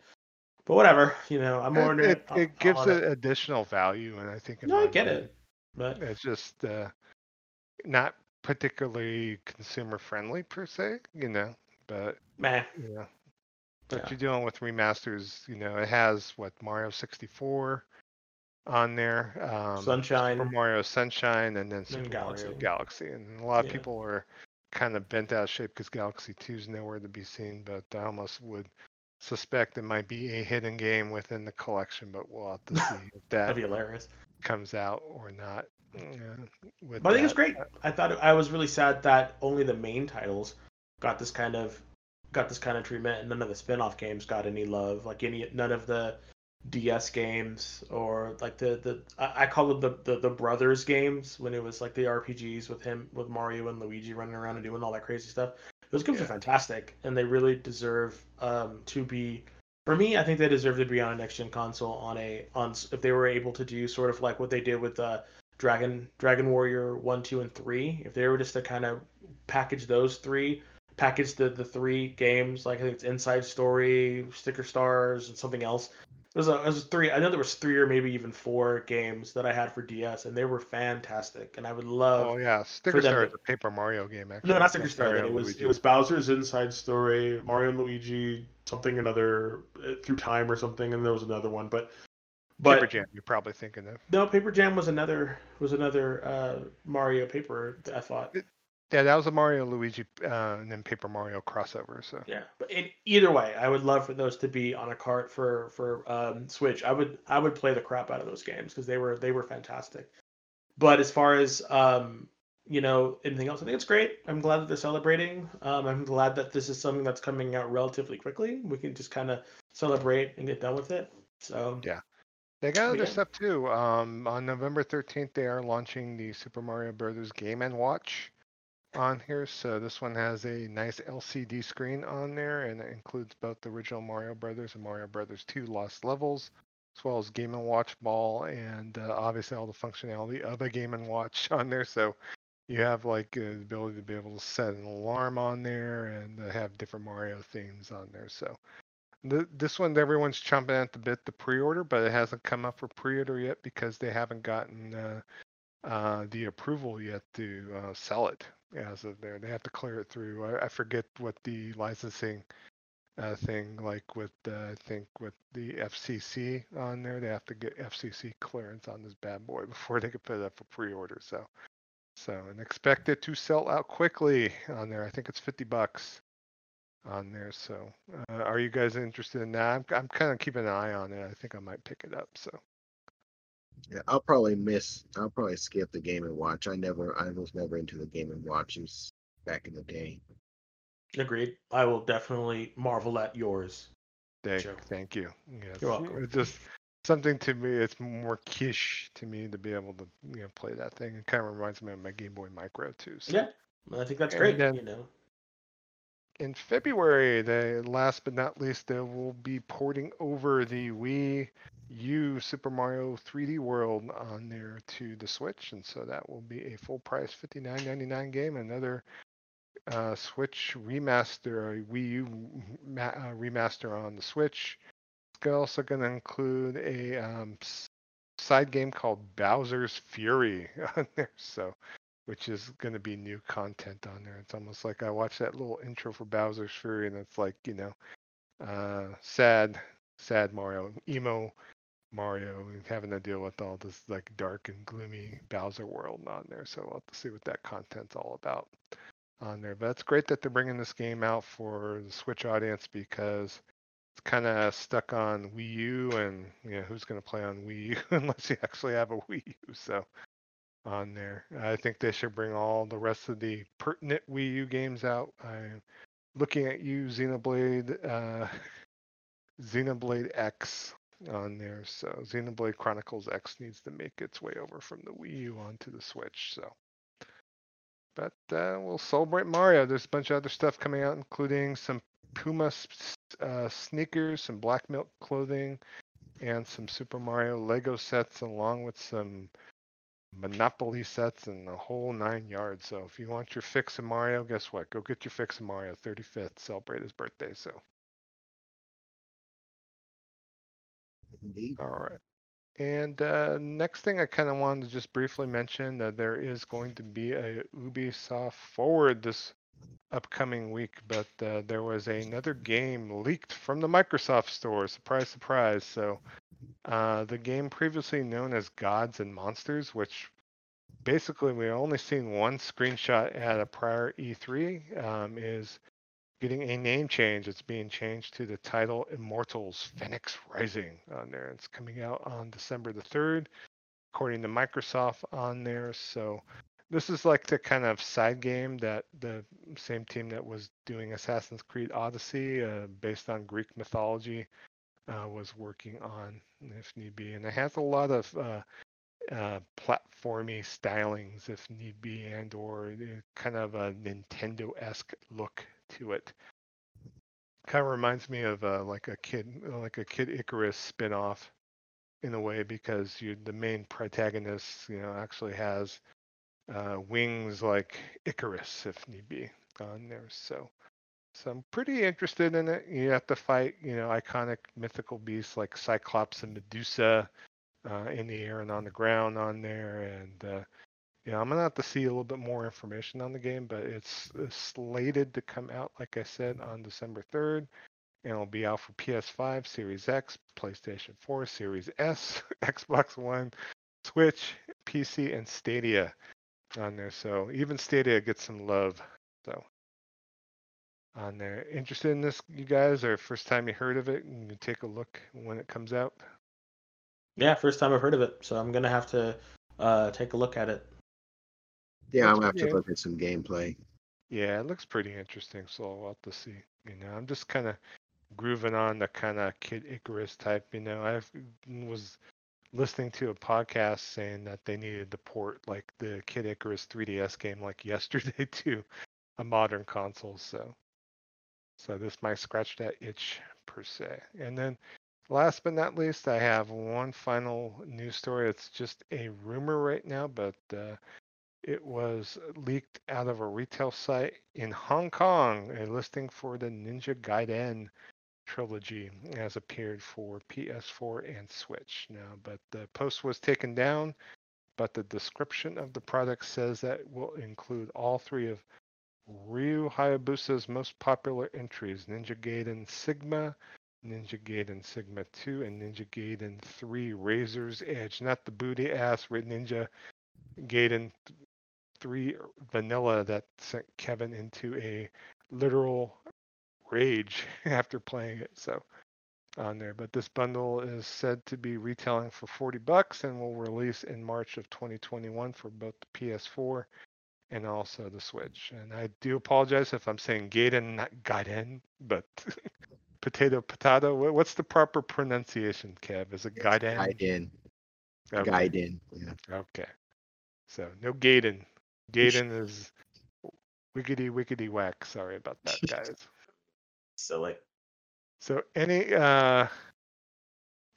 but whatever. You know, I'm
It,
ordering
it,
I'll-
it gives it additional value, and I think
No, I get it, but
It's just uh, not particularly consumer friendly per se, you know. But
meh.
you know, But
Yeah.
you're dealing with remasters. You know, it has what Mario 64 on there, um,
Sunshine.
Super Mario Sunshine, and then
And
Super
Galaxy.
Mario Galaxy. And a lot of
Yeah.
people are kind of bent out of shape because Galaxy 2 is nowhere to be seen. But I almost would suspect it might be a hidden game within the collection. But we'll have to see if that
That'd be hilarious.
comes out or not. uh, with
But I think it's
that.
great. I thought I was really sad that only the main titles got this kind of got this kind of treatment, and none of the spin-off games got any love. Like any none of the DS games or like the the I I call them the, the the brothers games when it was like the RPGs with him with Mario and Luigi running around and doing all that crazy stuff. Those games are fantastic, and they really deserve um, to be. For me, I think they deserve to be on a next gen console on a on if they were able to do sort of like what they did with uh, Dragon Dragon Warrior one, two, and three. If they were just to kind of package those three, package the the three games like I think it's Inside Story, Sticker Stars, and something else. There's a there's three. I know there was three or maybe even four games that I had for DS, and they were fantastic. And I would love.
Oh yeah, Sticker Star is a Paper Mario game. Actually,
no, not Sticker Star. It was
Luigi.
it was Bowser's Inside Story, Mario and Luigi, something another uh, through time or something, and there was another one. But but
Paper Jam. You're probably thinking of.
no, Paper Jam was another was another uh, Mario paper. I thought.
Yeah, that was a Mario Luigi uh, and then Paper Mario crossover. So
Yeah, but in, either way, I would love for those to be on a cart for for um, Switch. I would I would play the crap out of those games because they were they were fantastic. But as far as um, you know, anything else, I think it's great. I'm glad that they're celebrating. Um, I'm glad that this is something that's coming out relatively quickly. We can just kind of celebrate and get done with it. So
Yeah. they got other
Yeah.
stuff too. Um, on November 13th, they are launching the Super Mario Brothers Game and Watch on here. So this one has a nice LCD screen on there, and it includes both the original Mario Brothers and Mario Brothers 2 Lost Levels, as well as Game Watch Ball, and uh, obviously all the functionality of a Game Watch on there. So you have like uh, the ability to be able to set an alarm on there and uh, have different Mario themes on there. So th- this one everyone's chomping at the bit to pre-order, but it hasn't come up for pre-order yet because they haven't gotten uh, the approval yet to uh, sell it as of there. They have to clear it through. I, I forget what the licensing uh, thing like with uh, I think with the FCC on there. They have to get FCC clearance on this bad boy before they can put it up for pre-order. So so and expect it to sell out quickly on there. I think it's fifty bucks on there. So uh, are you guys interested in that? I'm, I'm kind of keeping an eye on it. I think I might pick it up. So
Yeah, I'll probably miss. I'll probably skip the Game and Watch. I never. I was never into the Game and Watches back in the day.
agreed. I will definitely marvel at yours.
thank,
Sure.
thank you. Yes,
You're welcome.
It's just something to me. It's more quiche to me to be able to you know play that thing. It kind of reminds me of my Game Boy Micro too. So.
Yeah, I think that's
And
great.
then-
you know.
In February, the last but not least, they will be porting over the Wii U Super Mario 3D World on there to the Switch, and so that will be a full price $59.99 game. Another uh, Switch remaster, a Wii U ma- uh, remaster on the Switch. It's also going to include a um, side game called Bowser's Fury on there. So which is going to be new content on there. It's almost like I watched that little intro for Bowser's Fury, and it's like you know, uh, sad, sad Mario, emo Mario, having to deal with all this like dark and gloomy Bowser world on there. So we'll have to see what that content's all about on there. But it's great that they're bringing this game out for the Switch audience because it's kind of stuck on Wii U, and you know who's going to play on Wii U unless you actually have a Wii U. So on there. I think they should bring all the rest of the pertinent Wii U games out. I'm looking at you, Xenoblade, uh, Xenoblade X on there. So Xenoblade Chronicles X needs to make its way over from the Wii U onto the Switch. So, but uh, we'll celebrate Mario. There's a bunch of other stuff coming out, including some Puma uh, sneakers, some Black Milk clothing, and some Super Mario Lego sets, along with some Monopoly sets and the whole nine yards. So if you want your fix of Mario, guess what? Go get your fix of Mario 35th. Celebrate his birthday. So
Indeed.
all right. And uh, next thing I kind of wanted to just briefly mention that there is going to be a Ubisoft Forward this upcoming week, but uh, there was another game leaked from the Microsoft Store. Surprise, surprise. So, uh, the game previously known as Gods and Monsters, which basically we only seen one screenshot at a prior E3, um, is getting a name change. It's being changed to the title Immortals Phoenix Rising on there. It's coming out on December the 3rd, according to Microsoft on there. So this is like the kind of side game that the same team that was doing Assassin's Creed Odyssey, uh, based on Greek mythology, uh, was working on, if need be. And it has a lot of uh, uh, platformy stylings, if need be, and or kind of a Nintendo-esque look to it. Kind of reminds me of uh, like a kid, like a Kid Icarus spin-off in a way, because you the main protagonist, you know, actually has uh, wings like Icarus, if need be, on there. So, so I'm pretty interested in it. You have to fight, you know, iconic mythical beasts like Cyclops and Medusa uh, in the air and on the ground on there, and uh, yeah, I'm gonna have to see a little bit more information on the game, but it's, it's slated to come out, like I said, on December 3rd, and it'll be out for PS5, Series X, PlayStation 4, Series S, Xbox One, Switch, PC, and Stadia on there. So even Stadia gets some love. So on there, interested in this, you guys, or first time you heard of it, and you take a look when it comes out.
Yeah, first time I've heard of it, so I'm gonna have to uh, take a look at it.
Yeah, I'm gonna have to look at some gameplay.
Yeah, it looks pretty interesting, so I'll have to see. You know, I'm just kind of grooving on the kind of Kid Icarus type. You know, I was listening to a podcast saying that they needed to port like the Kid Icarus 3DS game like yesterday to a modern console. So, so this might scratch that itch per se. And then, last but not least, I have one final news story. It's just a rumor right now, but uh, it was leaked out of a retail site in Hong Kong, a listing for the Ninja Gaiden trilogy has appeared for PS4 and Switch now, but the post was taken down. But the description of the product says that will include all three of Ryu Hayabusa's most popular entries Ninja Gaiden Sigma, Ninja Gaiden Sigma 2, and Ninja Gaiden 3 Razor's Edge. Not the booty ass Ninja Gaiden 3 Vanilla that sent Kevin into a literal rage after playing it. So on there, but this bundle is said to be retailing for 40 bucks and will release in March of 2021 for both the PS4 and also the Switch. And I do apologize if I'm saying Gaiden, not Gaiden, but potato, potato. What's the proper pronunciation, Kev? Is it Gaiden?
Gaiden.
Okay.
Gaiden. Yeah.
Okay. So no Gaiden. Gaiden is wickety wickety whack. Sorry about that, guys.
Silly.
So any uh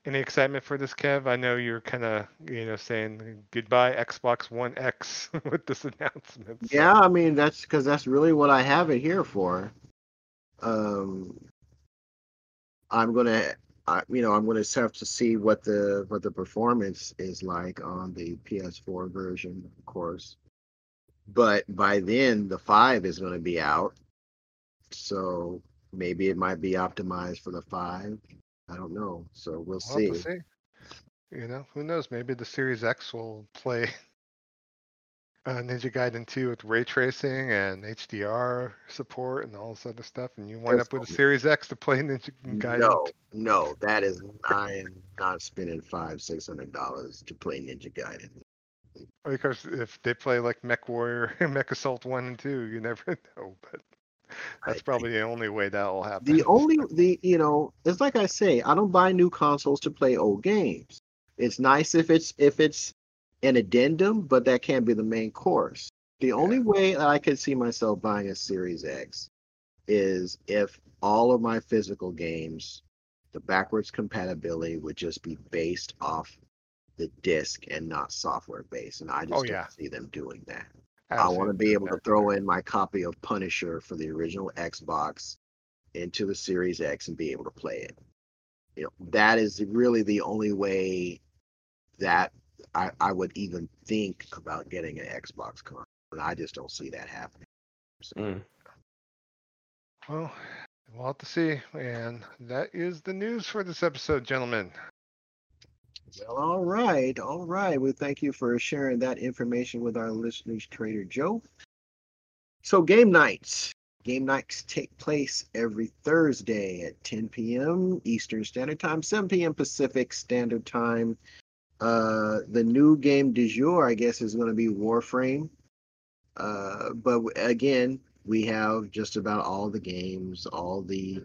any excitement for this, Kev? I know you're kind of you know saying goodbye Xbox One X with this announcement. so-
Yeah, I mean that's because that's really what I have it here for. Um, I'm gonna, I, you know, I'm gonna have to see what the what the performance is like on the PS4 version, of course. But by then, the five is gonna be out, so maybe it might be optimized for the five. I don't know, so we'll see.
see. You know, who knows? Maybe the Series X will play uh, Ninja Gaiden 2 with ray tracing and HDR support and all this other stuff, and you wind
Yes,
up with a Series X to play Ninja Gaiden.
No, no, that is I am not spending five six hundred dollars to play Ninja Gaiden.
Because if they play like Mech Warrior, Mech Assault 1 and 2, you never know. But that's probably the only way that will happen.
The only the you know it's like I say I don't buy new consoles to play old games. It's nice if it's if it's an addendum, but that can't be the main course. The only way that I could see myself buying a Series X is if all of my physical games, the backwards compatibility would just be based off the disc and not software based, and I oh, just
Oh,
don't
yeah.
see them doing that.
I
I want to be able to throw in my copy of Punisher for the original Xbox into the Series X and be able to play it. You know, that is really the only way that I, I would even think about getting an Xbox console. And I just don't see that happening.
Mm.
Well, we'll have to see. And that is the news for this episode, gentlemen.
Well, all right, all right. Well, thank you for sharing that information with our listeners, Trader Joe. So, game nights. Game nights take place every Thursday at 10 p.m. Eastern Standard Time, 7 p.m. Pacific Standard Time. Uh, the new game du jour, I guess, is going to be Warframe. Uh, but again, we have just about all the games, all the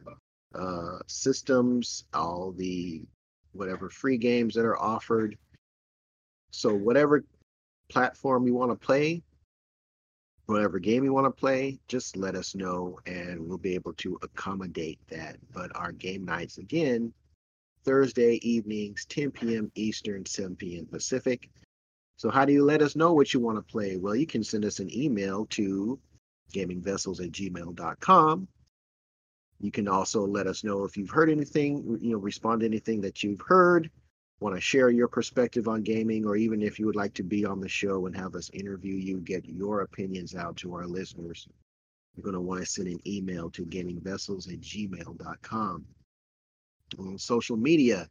uh, systems, all the whatever free games that are offered. So whatever platform you want to play, whatever game you want to play, just let us know and we'll be able to accommodate that. But our game nights again, Thursday evenings, 10 p.m. Eastern, 7 p.m. Pacific. So how do you let us know what you want to play? Well, you can send us an email to gamingvessels at gmail.com. You can also let us know if you've heard anything, you know, respond to anything that you've heard, want to share your perspective on gaming, or even if you would like to be on the show and have us interview you, get your opinions out to our listeners. You're going to want to send an email to gamingvessels at gmail.com. On social media,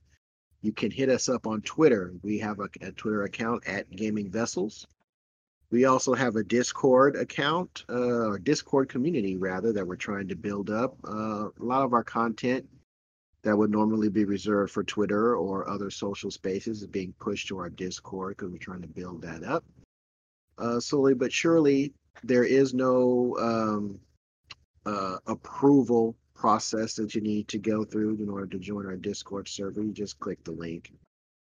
you can hit us up on Twitter. We have a, a Twitter account at Gaming Vessels. We also have a Discord account, uh, or Discord community rather, that we're trying to build up. Uh, a lot of our content that would normally be reserved for Twitter or other social spaces is being pushed to our Discord because we're trying to build that up. Uh, slowly but surely, there is no um, uh, approval process that you need to go through in order to join our Discord server. You just click the link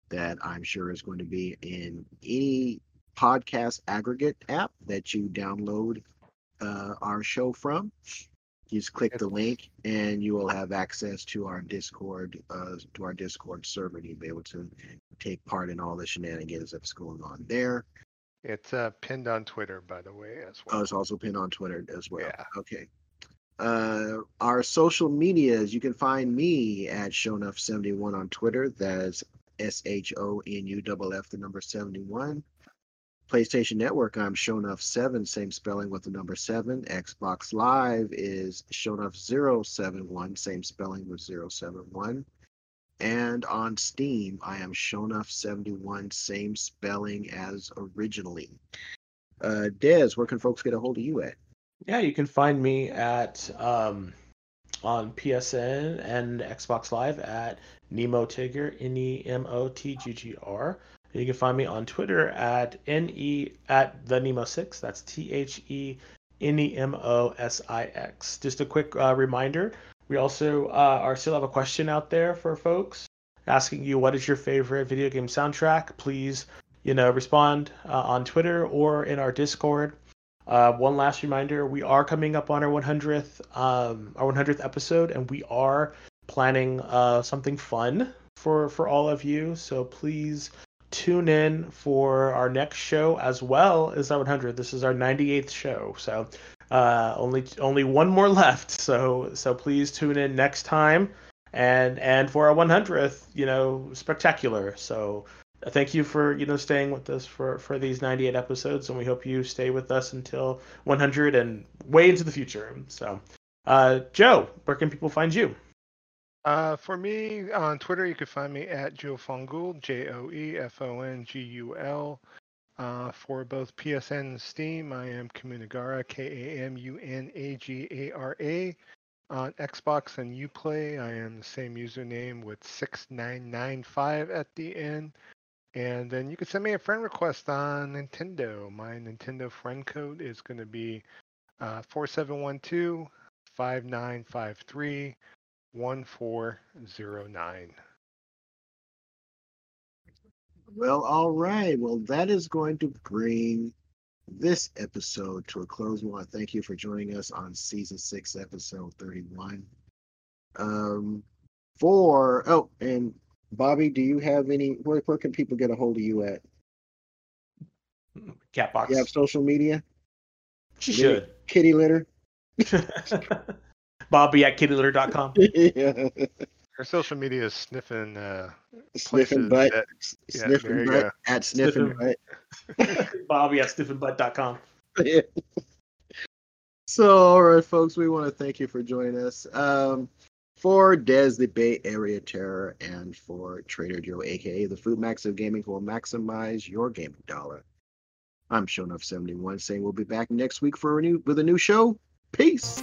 that I'm sure is going to be in any podcast aggregate app that you download uh, our show from. You just click the link and you will have access to our Discord, uh, to our Discord server. And you'll be able to take part in all the shenanigans that's going on there.
It's uh, pinned on Twitter, by the way, as well.
Oh, it's also pinned on Twitter as well.
Yeah.
Okay. Uh, our social medias, you can find me at Shonuff71 on Twitter. That's S H O N U F F the number 71. PlayStation Network, I'm Shonuff7, same spelling with the number 7. Xbox Live is Shonuff071, same spelling with 071. And on Steam, I am Shonuff71, same spelling as originally. Uh, Des, where can folks get a hold of you at?
Yeah, you can find me at um, on PSN and Xbox Live at Nemo Tigger, N E M O T G G R. You can find me on Twitter at N E at the Nemo Six. That's T H E N E M O S I X. Just a quick uh, reminder: we also uh, are still have a question out there for folks asking you what is your favorite video game soundtrack. Please, you know, respond uh, on Twitter or in our Discord. Uh, one last reminder: we are coming up on our 100th um, our 100th episode, and we are planning uh, something fun for for all of you. So please tune in for our next show as well as our 100. This is our 98th show, so uh, only only one more left. So so please tune in next time, and and for our 100th, you know, spectacular. So thank you for you know staying with us for for these 98 episodes and we hope you stay with us until 100 and way into the future so uh joe where can people find you
Uh, for me on Twitter, you can find me at Joe Fongul, J O E F O N G U L. Uh, for both PSN and Steam, I am Kamunagara, K A M U N A G A R A. On Xbox and Uplay, I am the same username with 6995 at the end. And then you can send me a friend request on Nintendo. My Nintendo friend code is going to be uh, 4712 5953 1409.
Well, all right. Well, that is going to bring this episode to a close. We want to thank you for joining us on season six, episode 31. Um, for, oh, and Bobby, do you have any, where, where can people get a hold of you at?
catbox
You have social media?
she should
Kitty litter?
bobby at kittylitter.com
yeah.
Her social media is sniffing uh,
Sniffing butt.
that- Yeah, there
sniffing butt
go.
at sniffing
Sniffing-
butt.
bobby at stiffenbutt.com
Yeah. So, all right, folks, we want to thank you for joining us. Um, for Des the Bay Area Terror, and for Trader Joe, aka the Food Max of Gaming, who will maximize your gaming dollar. I'm Shonuff71 saying we'll be back next week for a new with a new show. Peace.